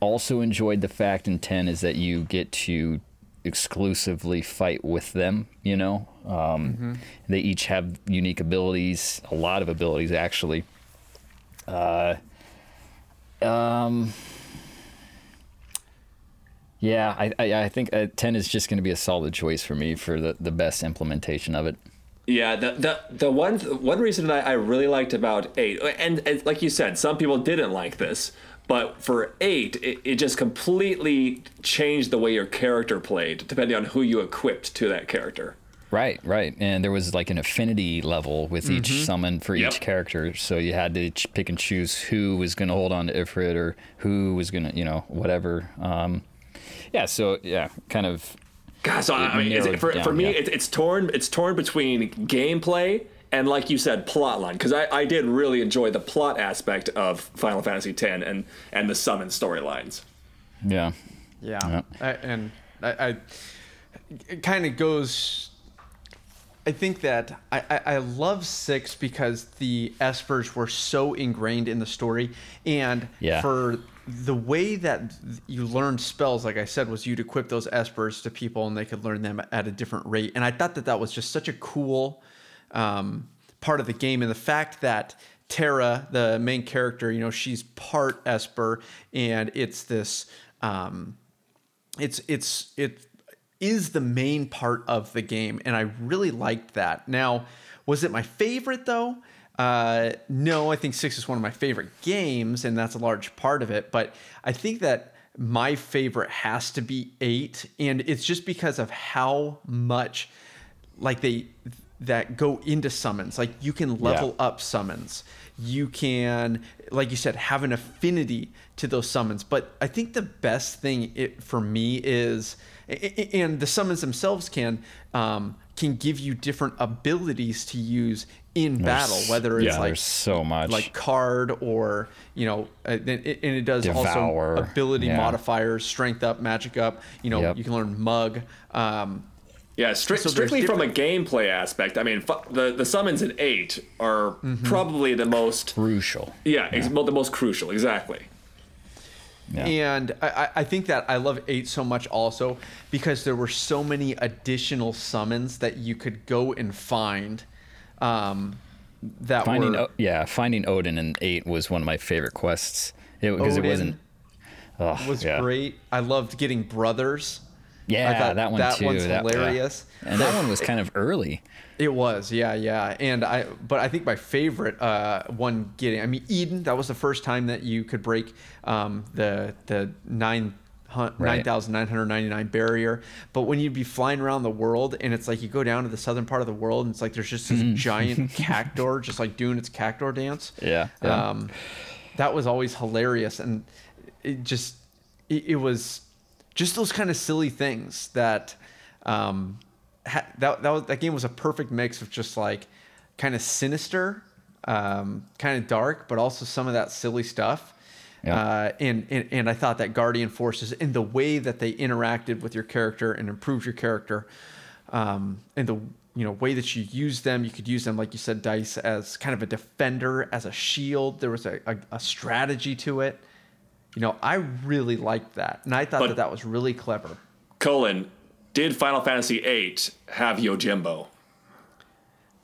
B: also enjoyed the fact in 10 is that you get to exclusively fight with them, you know? Um, They each have unique abilities, a lot of abilities actually. Uh, um, yeah, I, I, I think uh, 10 is just going to be a solid choice for me for the, the best implementation of it.
C: Yeah, the the the one one reason that I really liked about eight, and, and like you said, some people didn't like this, but for eight, it, it just completely changed the way your character played, depending on who you equipped to that character.
B: Right, right. And there was like an affinity level with each summon for
C: Yep.
B: each character. So you had to ch- pick and choose who was going to hold on to Ifrit or who was going to, you know, whatever. Um, yeah, so yeah, kind of.
C: God, so I mean, it's,
B: narrowed
C: for,
B: down,
C: for me,
B: yeah.
C: it's, it's torn. It's torn between gameplay and, like you said, plotline. Because I, I did really enjoy the plot aspect of Final Fantasy X and and the summon storylines.
B: Yeah.
A: Yeah,
B: Yeah.
A: I, and I, I it kind of goes. I think that I, I, I love six because the espers were so ingrained in the story, and
B: Yeah.
A: for the way that you learned spells, like I said, was you'd equip those espers to people and they could learn them at a different rate. And I thought that that was just such a cool um, part of the game, and the fact that Terra, the main character, you know, she's part Esper, and it's this, um, it's it's it is the main part of the game, and I really liked that. Now, was it my favorite though? Uh, no, I think six is one of my favorite games, and that's a large part of it. But I think that my favorite has to be eight, and it's just because of how much like they that go into summons. Like you can level up summons. You can, like you said, have an affinity to those summons. But I think the best thing it, for me is, and the summons themselves can um, can give you different abilities to use in battle. Whether it's
B: yeah,
A: like
B: so much.
A: like card or you know uh, and it, and it does
B: Devour,
A: also ability
B: yeah.
A: modifiers strength up magic up you know
B: Yep.
A: you can learn mug um
C: Yeah, stri-
A: So
C: strictly from a gameplay aspect. I mean, fu- the the summons in eight are
A: Mm-hmm.
C: probably the most.
B: crucial.
C: Yeah, ex- well, the most crucial. Exactly.
B: Yeah.
A: And I, I- I think that I love eight so much also because there were so many additional summons that you could go and find. Um, that
B: Finding,
A: were
B: o- yeah, finding Odin in eight was one of my favorite quests. It because it wasn't. Oh,
A: was
B: yeah.
A: great. I loved getting brothers. I
B: Yeah,
A: thought
B: that one
A: that
B: too.
A: one's
B: that, yeah.
A: hilarious.
B: And that one was kind of early.
A: It was, yeah, yeah, and I, but I think my favorite uh, one getting, I mean, Eden. That was the first time that you could break um, the the nine hun-
B: Right.
A: 9,999 barrier. But when you'd be flying around the world, and it's like you go down to the southern part of the world, and it's like there's just this giant cactuar, just like doing its cactuar dance.
B: Yeah, yeah.
A: Um, that was always hilarious, and it just it, it was just those kind of silly things that um, ha- that that was, that game was a perfect mix of just like kind of sinister, um, kind of dark, but also some of that silly stuff.
B: Yeah.
A: Uh, and, and and I thought that Guardian Forces and the way that they interacted with your character and improved your character, um, and the you know way that you use them, you could use them like you said, dice as kind of a defender, as a shield. There was a, a, a strategy to it. You know, I really liked that, and I thought
C: But-
A: that that was really clever.
C: Colin, did Final Fantasy VIII have Yojimbo?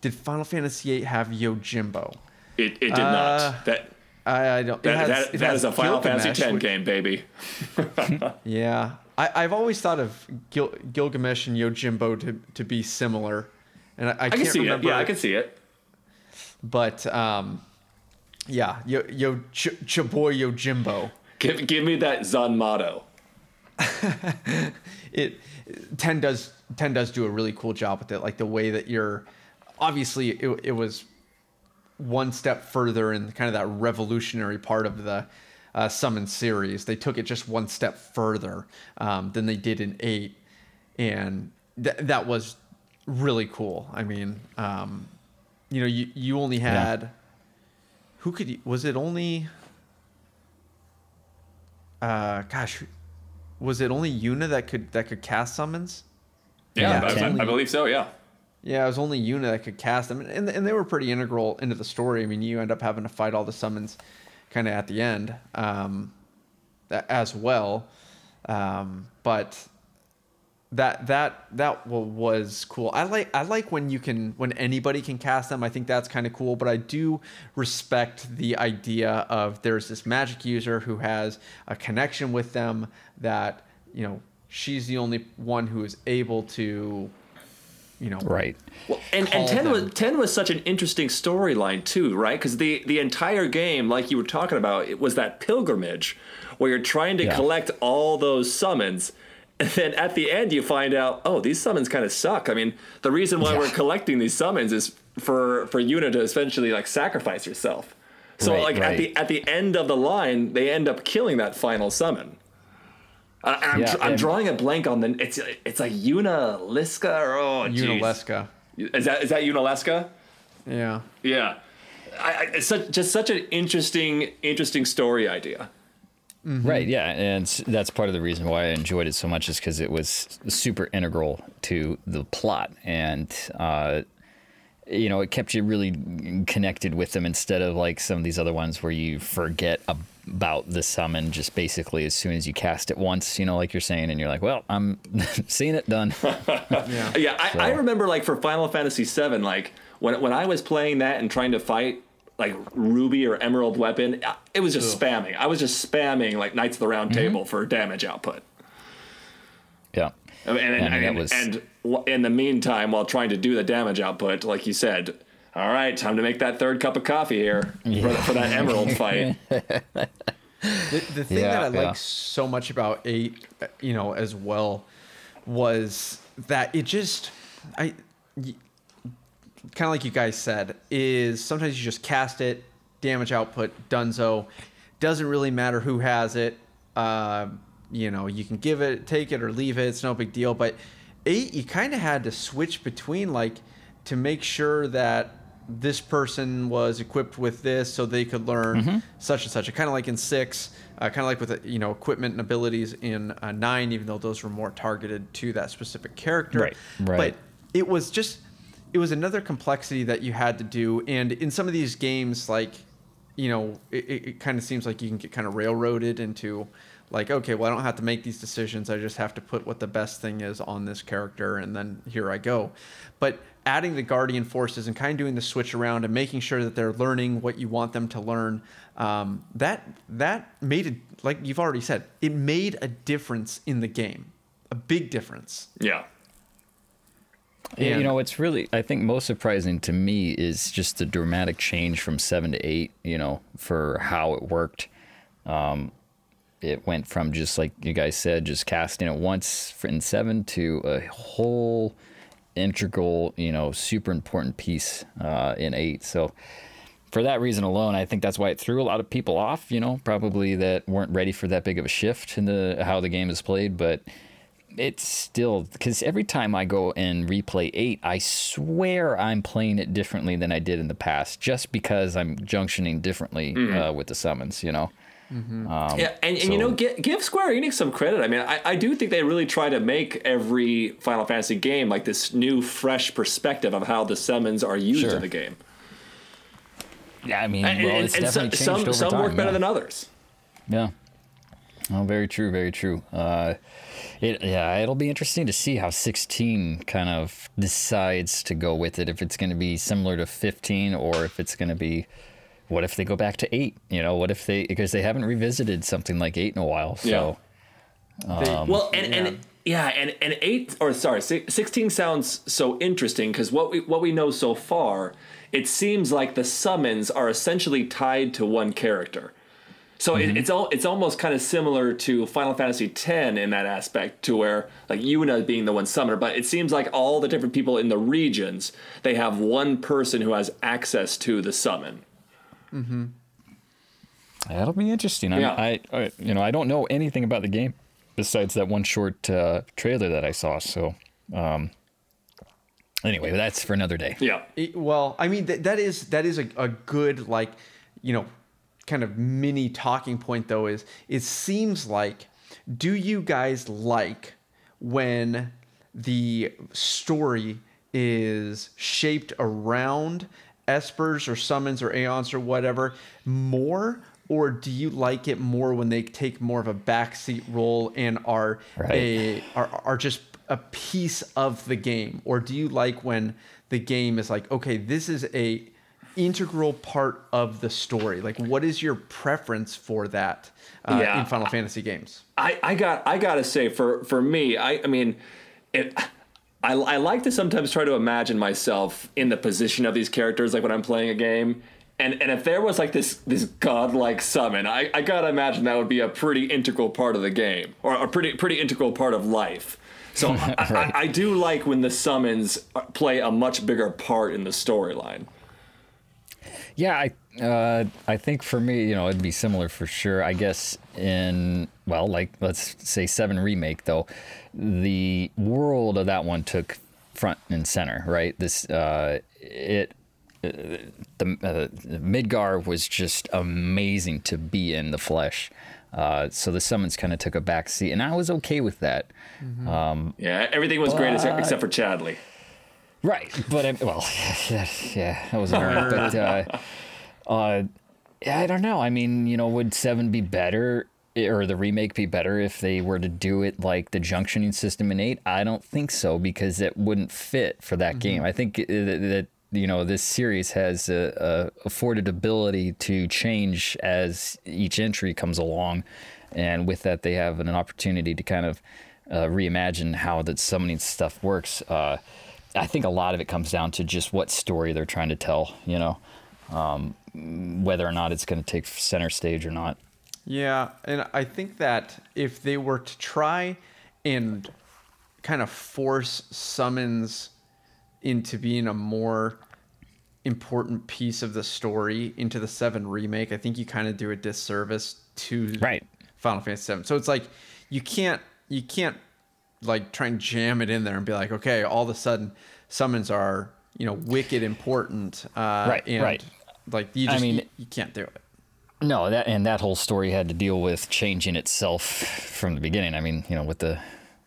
A: Did Final Fantasy VIII have Yojimbo?
C: It, it did
A: Uh,
C: not. That
A: I, I don't.
C: That,
A: has-
C: that, that is a Final Fantasy X
A: which-
C: game, baby.
A: Yeah, I, I've always thought of Gil, Gilgamesh and Yojimbo to, to be similar, and I, I,
C: I
A: can't
C: can see
A: remember.
C: it. Yeah, I can see it.
A: But um, yeah, Yo Yo Ch- Chaboy Yojimbo.
C: Give, give me that Zanmato.
A: It ten does ten does do a really cool job with it, like the way that you're. Obviously, it, it was one step further in kind of that revolutionary part of the uh, summon series. They took it just one step further um, than they did in eight, and th- that was really cool. I mean, um, you know, you you only had who could you, was it only? Uh, gosh, was it only Yuna that could that could cast summons?
C: Yeah,
A: Yeah,
C: I,
A: Ken.
C: I believe so. Yeah.
A: Yeah, it was only Yuna that could cast them, and and they were pretty integral into the story. I mean, you end up having to fight all the summons, kind of at the end, um, as well. Um, but that that that was cool. I like I like when you can when anybody can cast them. I think that's kind of cool. But I do respect the idea of there's this magic user who has a connection with them that you know she's the only one who is able to you know
B: Right.
C: Well, and, and ten was ten was such an interesting storyline too, right? Because the the entire game, like you were talking about, it was that pilgrimage where you're trying to
B: Yeah.
C: collect all those summons. And then at the end, you find out, oh, these summons kind of suck. I mean, the reason why we're collecting these summons is for for Yuna to essentially like sacrifice herself. So
B: Right,
C: like at the at the end of the line, they end up killing that final summon. Uh, and I'm,
B: Yeah,
C: I'm drawing a blank on the. It's it's like Yuna or oh, geez.
A: Yunalesca.
C: Is that is that Yunalesca?
A: Yeah.
C: Yeah, I, I, it's such, just such an interesting interesting story idea.
B: Right, yeah, and that's part of the reason why I enjoyed it so much is because it was super integral to the plot, and uh, you know, it kept you really connected with them instead of like some of these other ones where you forget about the summon just basically as soon as you cast it once, you know, like you're saying, and you're like, well, I'm seeing it done.
A: Yeah.
C: Yeah, I, I remember like for Final Fantasy VII, like when when I was playing that and trying to fight like Ruby or Emerald Weapon, uh, it was just spamming. I was just spamming like Knights of the Round Table for damage output.
B: yeah.
C: And, and,
B: I mean, that
C: and,
B: was-
C: and in the meantime, while trying to do the damage output, like you said, all right, time to make that third cup of coffee here for, for that Emerald fight.
A: The, the thing
B: Yeah,
A: that I
B: yeah.
A: like so much about eight, you know, as well, was that it just, I, kind of like you guys said, is sometimes you just cast it, damage output, Dunzo, doesn't really matter who has it. Uh, you know, you can give it, take it, or leave it. It's no big deal. But eight, you kind of had to switch between like to make sure that this person was equipped with this so they could learn such and such. Kind of like in six, uh, kind of like with uh, you know equipment and abilities in uh, nine, even though those were more targeted to that specific character.
B: Right, right.
A: But it was just it was another complexity that you had to do and in some of these games like you know it, it, it kind of seems like you can get kind of railroaded into like okay well i don't have to make these decisions i just have to put what the best thing is on this character and then here i go but adding the guardian forces and kind of doing the switch around and making sure that they're learning what you want them to learn um, that that made it like you've already said it made a difference in the game a big difference
C: Yeah.
B: Yeah,
A: And-
B: you know, what's really I think most surprising to me is just the dramatic change from seven to eight. You know, for how it worked. Um, it went from just like you guys said, just casting it once in seven to a whole integral, you know, super important piece uh, in eight. So for that reason alone, I think that's why it threw a lot of people off. You know, probably that weren't ready for that big of a shift in the how the game is played, but it's still because every time I go and replay eight, I swear I'm playing it differently than I did in the past, just because I'm junctioning differently uh, with the summons. You know. Um,
C: Yeah, and, and you know, give, give Square Enix some credit. I mean, I, I do think they really try to make every Final Fantasy game like this new, fresh perspective of how the summons are used
B: Sure.
C: in the game.
B: Yeah, I mean,
C: And,
B: well, it's
C: and
B: definitely
C: some,
B: changed
C: some,
B: over
C: some
B: time.
C: work better
B: yeah.
C: than others.
B: Yeah. Oh, very true, very true. Uh, it yeah, it'll be interesting to see how 16 kind of decides to go with it. If it's going to be similar to 15, or if it's going to be what if they go back to eight? You know, what if they because they haven't revisited something like eight in a while. So
A: They- um,
C: Well, and
A: yeah.
C: and yeah, and and eight or sorry, sixteen sounds so interesting because what we what we know so far, it seems like the summons are essentially tied to one character. So it, mm-hmm. it's all it's almost kind of similar to Final Fantasy X in that aspect, to where like Yuna being the one summoner, but it seems like all the different people in the regions they have one person who has access to the summon.
B: That'll be interesting. I,
C: Yeah.
B: I, I you know I don't know anything about the game besides that one short uh, trailer that I saw. So um, anyway, that's for another day.
C: Yeah.
A: It- well, I mean that that is that is a, a good like you know kind of mini talking point though is it seems like do you guys like when the story is shaped around espers or summons or aeons or whatever more or do you like it more when they take more of a backseat role and are
B: Right.
A: a are, are just a piece of the game or do you like when the game is like okay this is a integral part of the story like what is your preference for that uh,
C: Yeah.
A: in final fantasy games
C: I, I got I gotta say for for me I I mean it I, I like to sometimes try to imagine myself in the position of these characters like when I'm playing a game. And and if there was like this this godlike summon I, I gotta imagine that would be a pretty integral part of the game or a pretty pretty integral part of life. So I, I, I do like when the summons play a much bigger part in the storyline
B: Yeah, I uh, I think for me, you know, it'd be similar for sure. I guess in well, like let's say Seven remake though, the world of that one took front and center, right? This uh, it uh, the uh, Midgar was just amazing to be in the flesh. Uh, so the summons kind of took a back seat, and I was okay with that.
C: yeah everything was great except, except for Chadley
B: Right, but I, well, yeah, that was a nerd. but uh, uh, I don't know. I mean, you know, would seven be better, or the remake be better if they were to do it like the junctioning system in eight? I don't think so because it wouldn't fit for that game. I think uh, that, that you know this series has a, a afforded ability to change as each entry comes along, and with that they have an opportunity to kind of uh, reimagine how that summoning stuff works. Uh, I think a lot of it comes down to just what story they're trying to tell, you know, um, whether or not it's going to take center stage or not.
A: Yeah, and I think that if they were to try and kind of force summons into being a more important piece of the story into the 7 remake, I think you kind of do a disservice to
B: Right.
A: Final Fantasy 7. So it's like you can't you can't like try and jam it in there and be like, okay, all of a sudden summons are, you know, wicked important. Uh
B: Right,
A: and
B: right.
A: like you just I
B: mean-
A: you, you can't do it.
B: No, that and that whole story had to deal with changing itself from the beginning. I mean, you know, with the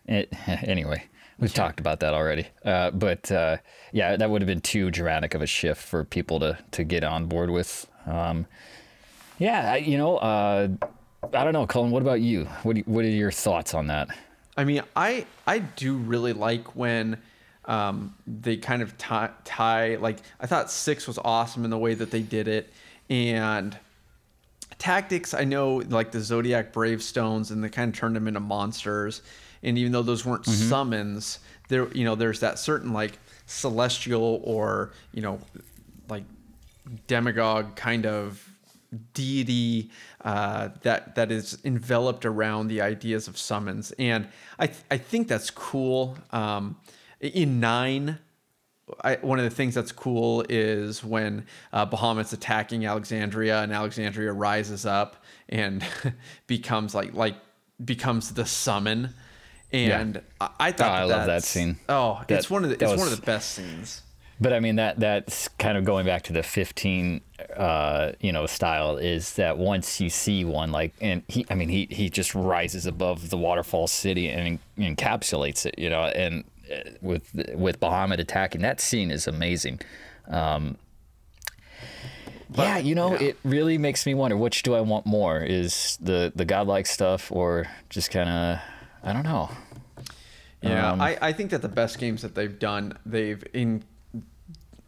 B: it, anyway, we've talked about that already. Uh, but uh, yeah, that would have been too dramatic of a shift for people to to get on board with. Um, yeah, I, you know, uh, I don't know, Colin. What about you? What do you, what are your thoughts on that?
A: I mean, I I do really like when um, they kind of tie, tie like I thought six was awesome in the way that they did it, and tactics. I know like the Zodiac Brave Stones, and they kind of turned them into monsters. And even though those weren't summons, there you know there's that certain like celestial or you know like demagogue kind of deity uh, that that is enveloped around the ideas of summons, and I th- I think that's cool. Um, in nine, I, one of the things that's cool is when uh, Bahamut's attacking Alexandria, and Alexandria rises up and becomes like like becomes the summon. And I, I thought
B: Oh, I love that scene.
A: Oh,
B: That-
A: it's one of the it's one of the best scenes.
B: But I mean that that's kind of going back to the 15 uh you know style is that once you see one like and he I mean he he just rises above the waterfall city and en- encapsulates it you know and uh, with with Bahamut attacking that scene is amazing. Um yeah, you know,
A: yeah.
B: it really makes me wonder which do I want more is the the godlike stuff or just kind of I don't know.
A: Yeah,
B: Um,
A: I, I think that the best games that they've done, they've in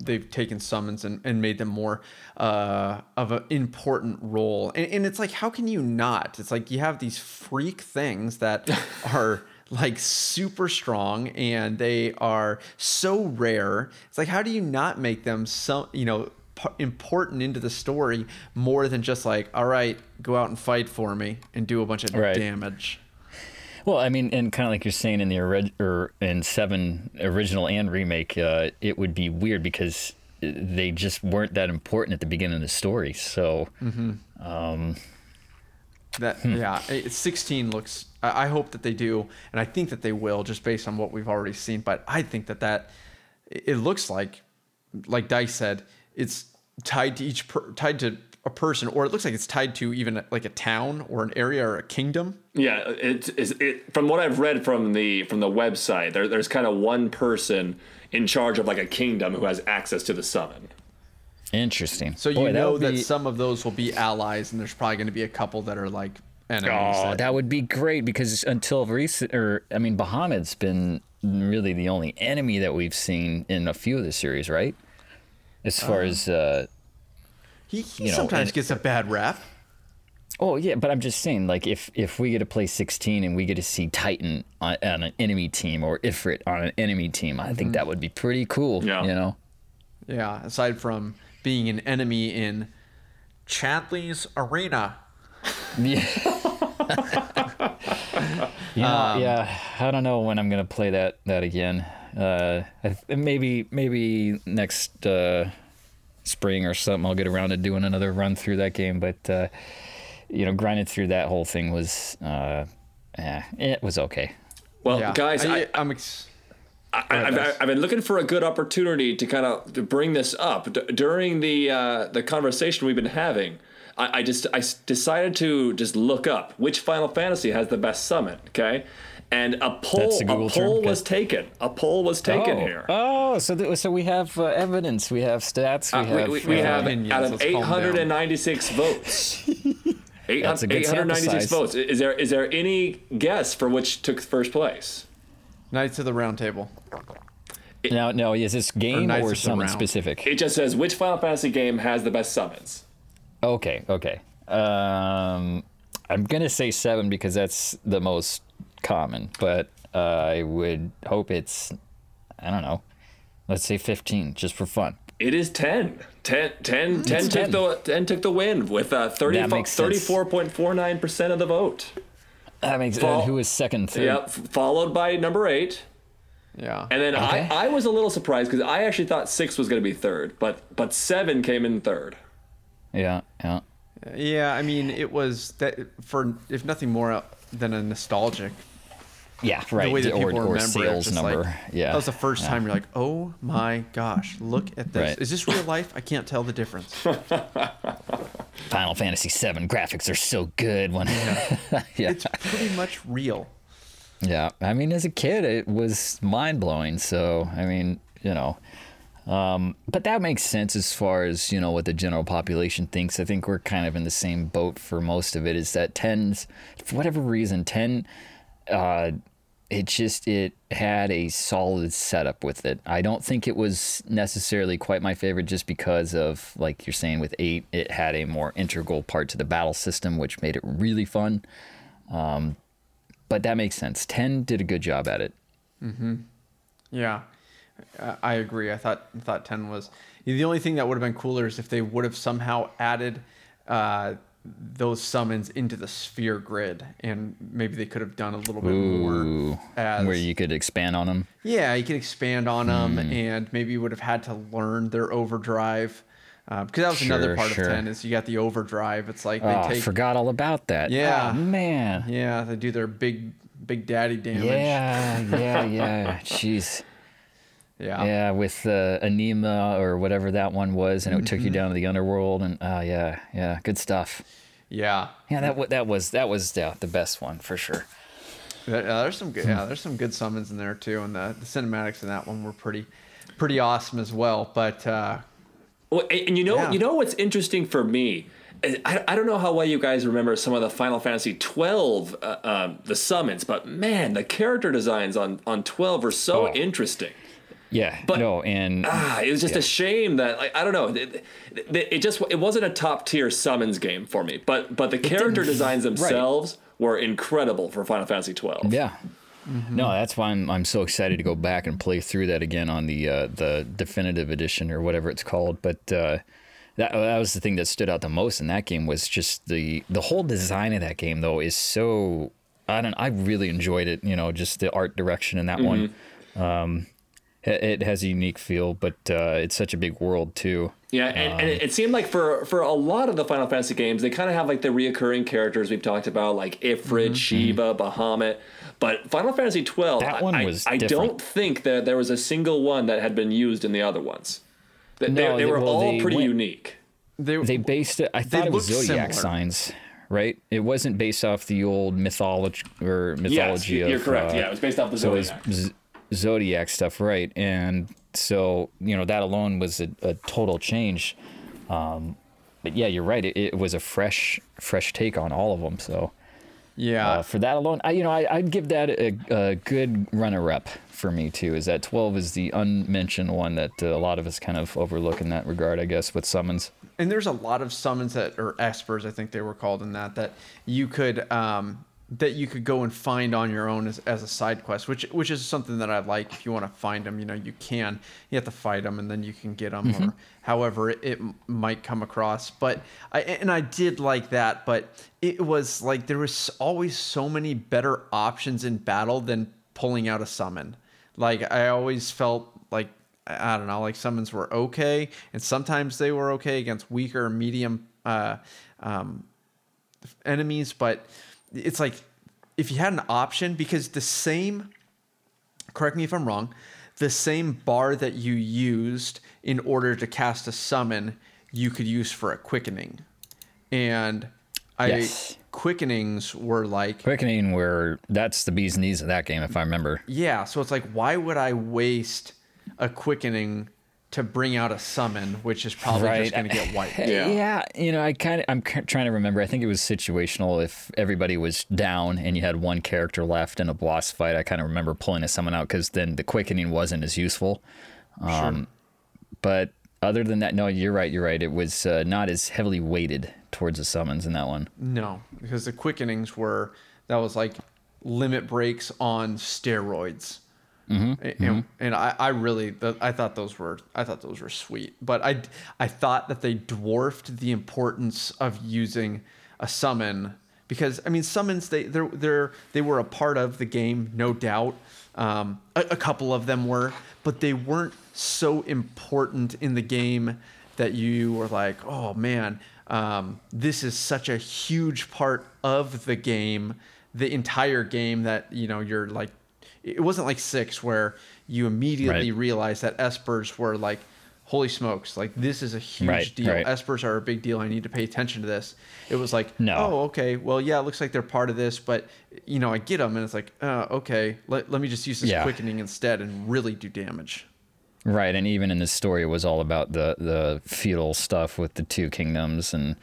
A: they've taken summons and, and made them more uh, of an important role. And, and it's like, how can you not? It's like you have these freak things that are like super strong and they are so rare. It's like, how do you not make them some, you know, p- important into the story more than just like, all right, go out and fight for me and do a bunch of
B: Right.
A: damage.
B: Well, I mean, and kind of like you're saying in the orig- or in Seven original and remake, uh, it would be weird because they just weren't that important at the beginning of the story. So
A: That
B: Hmm.
A: yeah, 16 looks. I I hope that they do, and I think that they will, just based on what we've already seen. But I think that that it looks like, like Dice said, it's tied to each per, tied to a person, or it looks like it's tied to even like a town or an area or a kingdom.
C: Yeah, it is. It from what I've read from the from the website, there, there's kind of one person in charge of like a kingdom who has access to the summon.
B: interesting.
A: So you
B: Boy,
A: know that
B: be-
A: some of those will be allies, and there's probably going to be a couple that are like enemies.
B: Oh,
A: that-
B: that would be great because until recent, or I mean, Bahamut's been really the only enemy that we've seen in a few of the series, right? As far as, uh,
A: he, he
B: you know,
A: sometimes
B: and-
A: gets a bad rap.
B: oh yeah, but I'm just saying, like, if if we get to play 16 and we get to see Titan on, on an enemy team or Ifrit on an enemy team, I think that would be pretty cool.
C: Yeah.
B: You know.
A: Yeah, aside from being an enemy in Chadley's arena.
B: Yeah. You know,
A: Um,
B: yeah, I don't know when I'm gonna play that that again. Uh, maybe maybe next uh, spring or something. I'll get around to doing another run through that game. But uh, you know, grinding through that whole thing was, uh, yeah, it was okay.
C: Well,
A: Yeah,
C: guys, I,
A: I, I'm. Ex-
C: I, I've, I've been looking for a good opportunity to kind of to bring this up D- during the uh, the conversation we've been having. I, I just I s- decided to just look up which Final Fantasy has the best summon. Okay, and a poll
B: That's
C: a poll
B: term?
C: was taken. A poll was taken
B: oh,
C: here.
B: oh, so th- so we have uh, evidence, we have stats, we
C: Uh,
B: have.
C: we, we, we
B: uh,
C: have
A: opinions,
C: out of
A: let's calm down.
C: 896 votes. Eight-
B: That's a good
C: 896 votes. Is there is there any guess for which took first place?
A: Knights of the Round Table.
B: now, now, is this game
A: Knights
B: or
A: of the
B: something
A: Round.
B: specific?
C: It just says which Final Fantasy game has the best summons.
B: Okay, okay. Um, I'm gonna say seven because that's the most common, but uh, I would hope it's, I don't know, let's say 15 just for fun.
C: It is 10. 10, 10, 10, took,
B: 10.
C: The, 10 took the win with uh, 30,
B: That
C: 34.49% of the vote.
B: That makes
C: Fall-
B: Who was second, third?
C: Yep, followed by number 8.
A: Yeah.
C: And then
B: Okay.
C: I, I was a little surprised because I actually thought 6 was going to be third, but but 7 came in third.
B: Yeah, yeah.
A: yeah, I mean, it was that for if nothing more uh, than a nostalgic
B: Yeah, right.
A: the way that
B: or,
A: people remember
B: sales
A: it. just
B: number.
A: Like,
B: yeah.
A: That was the first
B: yeah.
A: time you're like, oh my gosh, look at this.
B: Right.
A: Is this real life? I can't tell the difference.
B: Final Fantasy VII graphics are so good when. Yeah. yeah.
A: It's pretty much real.
B: Yeah, I mean, as a kid, it was mind blowing. So, I mean, you know, um, but that makes sense as far as you know what the general population thinks. I think we're kind of in the same boat for most of it. Is that tens, for whatever reason, ten, uh, it just it had a solid setup with it. I don't think it was necessarily quite my favorite, just because of like you're saying with eight, it had a more integral part to the battle system, which made it really fun but that makes sense. Ten did a good job at it.
A: Yeah, I- agree. I thought I thought ten was the only thing that would have been cooler is if they would have somehow added uh, those summons into the sphere grid, and maybe they could have done a little bit more. As
B: where you could expand on them.
A: yeah, you could expand on them,
B: Hmm.
A: and maybe you would have had to learn their overdrive. Uh, because that was another part
B: sure.
A: of ten is you got the overdrive. It's like they
B: Oh,
A: take
B: forgot all about that.
A: Yeah.
B: Oh, man.
A: yeah they do their big big daddy damage.
B: Yeah, yeah, yeah. Jeez.
A: Yeah,
B: Yeah, with uh, Anima or whatever that one was, and it took you
A: Mm-hmm.
B: down to the underworld, and oh yeah, yeah, good stuff.
A: yeah.
B: Yeah, that wa- that was that was yeah, the best one for sure.
A: There- uh, there's some good, yeah, there's some good summons in there too, and the, the cinematics in that one were pretty, pretty awesome as well. But uh,
C: Well, and and you know,
A: Yeah.
C: you know what's interesting for me? I, I don't know how well you guys remember some of the Final Fantasy 12 uh, um, the summons, but man, the character designs on on 12 are so
B: Oh.
C: interesting.
B: Yeah,
C: But-
B: no, and
C: Ah, it was just a shame that like I don't know. It, it, it just it wasn't a top tier summons game for me. But but the character
B: didn't-
C: designs
B: right.
C: themselves were incredible for Final Fantasy twelve.
B: Yeah. No, that's why I'm I'm so excited to go back and play through that again on the uh, the definitive edition or whatever it's called. But uh, that that was the thing that stood out the most in that game was just the the whole design of that game though is so I don't I really enjoyed it. You know, just the art direction in that one. Um, it, it has a unique feel, but uh, it's such a big world too.
C: Yeah, and, and it, it seemed like for for a lot of the Final Fantasy games, they kind of have like the reoccurring characters we've talked about, like Ifrit, Shiva, Bahamut. But Final Fantasy twelve,
B: That one
C: I,
B: was
C: I, I don't think that there was a single one that had been used in the other ones. They, they,
B: No,
C: they
B: they-
C: were
B: well,
C: all
B: they
C: pretty
B: went-
C: unique.
A: They,
B: They based it. I thought it was
A: looked
B: zodiac
A: similar.
B: signs, right? It wasn't based off the old mythology or mythology.
C: Yes,
B: mythology
C: you're
B: of.
C: correct.
B: uh,
C: yeah, it was based off the
B: so it's
C: Zodiac.
B: z- zodiac stuff right? And so you know that alone was a, a total change. Um, but yeah you're right. It, it was a fresh fresh take on all of them. So
A: yeah.
B: uh, for that alone i you know I, i'd give that a, a good runner up for me too is that 12 is the unmentioned one that uh, a lot of us kind of overlook in that regard i guess with summons.
A: And there's a lot of summons that or espers i think they were called in that that you could um that you could go and find on your own as, as a side quest which which is something that i like. If you want to find them you know you can. You have to fight them and then you can get them or however it, it might come across. But i and i did like that but it was like there was always so many better options in battle than pulling out a summon. Like i always felt like I I don't know, like summons were okay, and sometimes they were okay against weaker, medium uh, um, enemies. But it's like if you had an option, because the same, correct me if I'm wrong, the same bar that you used in order to cast a summon, you could use for a quickening, and I
B: Yes.
A: quickenings were like
B: quickening where that's the bee's knees of that game if i remember
A: yeah, so it's like, why would I waste a quickening to bring out a summon, which is probably just going to get wiped?
C: Yeah.
B: Yeah, you know, I kind of I'm trying to remember. I think it was situational. If everybody was down and you had one character left in a boss fight, I kind of remember pulling a summon out because then the quickening wasn't as useful. Um, But other than that, no, you're right. You're right. It was uh, not as heavily weighted towards the summons in that one.
A: No, because the quickenings were that was like limit breaks on steroids. Mm-hmm, and, and I, I really I thought those were I thought those were sweet, but I I thought that they dwarfed the importance of using a summon because I mean summons they they're, they're they were a part of the game no doubt. Um, a, a couple of them were, but they weren't so important in the game that you were like, oh man, um, this is such a huge part of the game, the entire game that you know you're like, it wasn't like six where you immediately
B: Right.
A: realize that espers were like, holy smokes, like this is a huge
B: Right,
A: deal.
B: right.
A: Espers are a big deal. I need to pay attention to this. It was like,
B: No.
A: oh okay, well yeah, it looks like they're part of this, but you know I get them, and it's like, uh, okay, let, let me just use this
B: Yeah.
A: quickening instead and really do damage.
B: Right, and even in this story, it was all about the the feudal stuff with the two kingdoms, and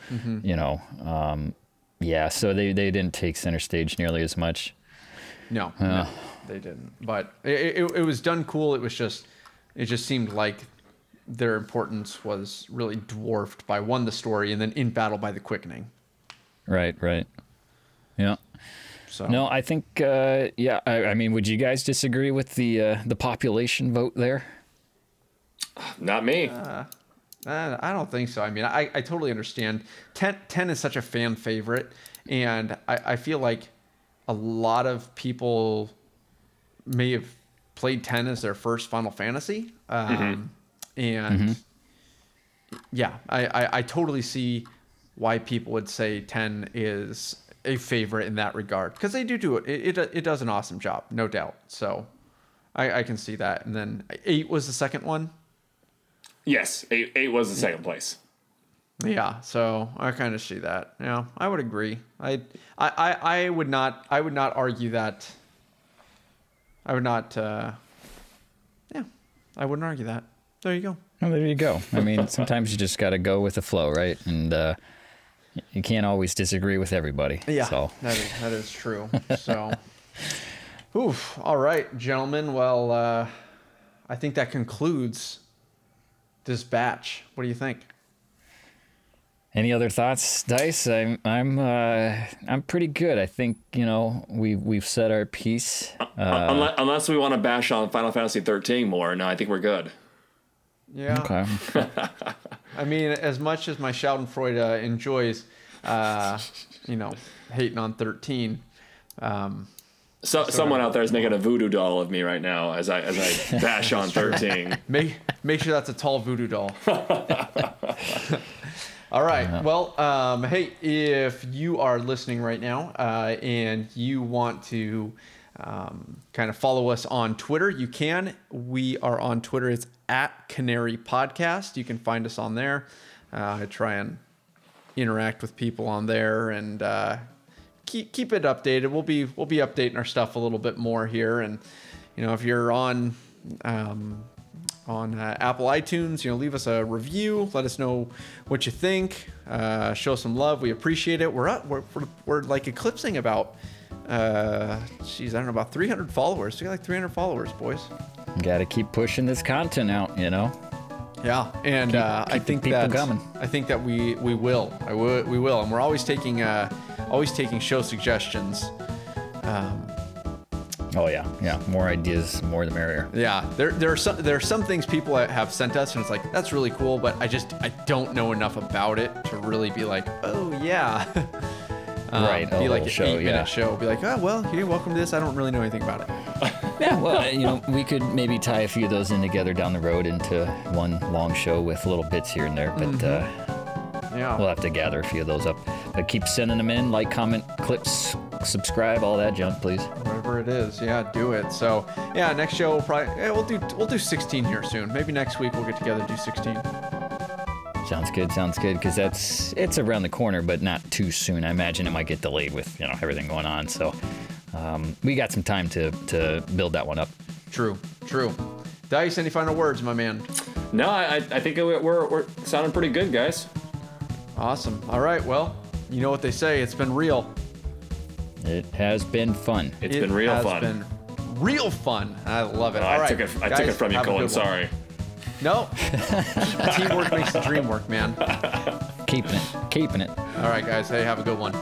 B: you know, um, yeah. So they they didn't take center stage nearly as much.
A: No, no, they didn't. But it, it, it was done cool. It was just, it just seemed like their importance was really dwarfed by one the story, and then in battle by the quickening.
B: Right, right. Yeah.
A: So
B: No, I think uh, yeah. I, I mean, would you guys disagree with the uh, the population vote there?
C: Not me.
A: Uh, I don't think so. I mean, I, I totally understand. 10, 10 is such a fan favorite, and I, I feel like a lot of people may have played 10 as their first Final Fantasy. Um, And yeah, I, I, I totally see why people would say 10 is a favorite in that regard because they do do it. It, it. it does an awesome job, no doubt. So I, I can see that. And then 8 was the second one.
C: yes, eight, eight was the second place.
A: Yeah, so I kind of see that. Yeah, I would agree. I, I, I, I would not. I would not argue that. I would not. Uh, yeah, I wouldn't argue that. There you go.
B: Well, there you go. I mean, sometimes you just got to go with the flow, right? And uh, you can't always disagree with everybody.
A: Yeah,
B: So
A: that is that is true. So, oof. All right, gentlemen. Well, uh, I think that concludes this batch. What do you think?
B: Any other thoughts, Dice? I'm I'm uh, I'm pretty good. I think you know we we've said our piece. Uh,
C: unless, unless we want to bash on Final Fantasy 13 more, no, I think we're good.
A: Yeah.
B: okay.
A: I mean, as much as my Schadenfreude uh, enjoys, uh, you know, hating on 13, um,
C: So, someone out there is making a voodoo doll of me right now as I as I bash on 13.
A: make make sure that's a tall voodoo doll. All right. Well, um, hey, if you are listening right now uh, and you want to um, kind of follow us on Twitter, you can. We are on Twitter. It's at Canary Podcast. You can find us on there. Uh, I try and interact with people on there and uh, keep keep it updated. We'll be we'll be updating our stuff a little bit more here, and you know if you're on um, on uh, Apple iTunes, you know leave us a review. Let us know what you think. Uh, show some love. We appreciate it. We're up. We're, we're, we're like eclipsing about. Uh, geez, I don't know about 300 followers. We got like 300 followers, boys.
B: Got to keep pushing this content out. You know.
A: Yeah, and
B: Keep-
A: uh, I
B: keep the
A: think that
B: coming.
A: I think that we we will. I will. We will, and we're always taking uh, always taking show suggestions. Um,
B: Oh yeah, yeah. More ideas, more the merrier.
A: yeah, there there are some there are some things people have sent us, and it's like that's really cool, but I just I don't know enough about it to really be like, oh yeah. Um,
B: Right, a
A: Be like an
B: show,
A: eight minute
B: yeah.
A: show. Be like, oh well, here, welcome to this. I don't really know anything about it.
B: Yeah, well, you know, we could maybe tie a few of those in together down the road into one long show with little bits here and there, but uh,
A: Yeah.
B: we'll have to gather a few of those up. But keep sending them in, like, comment, clips, subscribe, all that junk, please.
A: Whatever it is, yeah, do it. So yeah, next show we'll probably yeah, we'll do we'll do 16 here soon. Maybe next week we'll get together and do 16.
B: Sounds good, sounds good, because that's it's around the corner, but not too soon. I imagine it might get delayed with you know everything going on, so um, we got some time to to build that one up.
A: True, true. Dice, any final words, my man?
C: No, I, I I think we're, we're, we're sounding pretty good, guys.
A: Awesome. All right, well, you know what they say. It's been real.
B: It has been fun.
C: It's
A: It
C: been real
A: has
C: fun.
A: been real fun. I love it.
C: Oh,
A: All
C: I
A: right,
C: took it. I took it from you, Colin.
A: good one.
C: Sorry.
A: No, teamwork makes the dream work, man.
B: Keeping it, keeping it.
A: All right, guys. Hey, have a good one.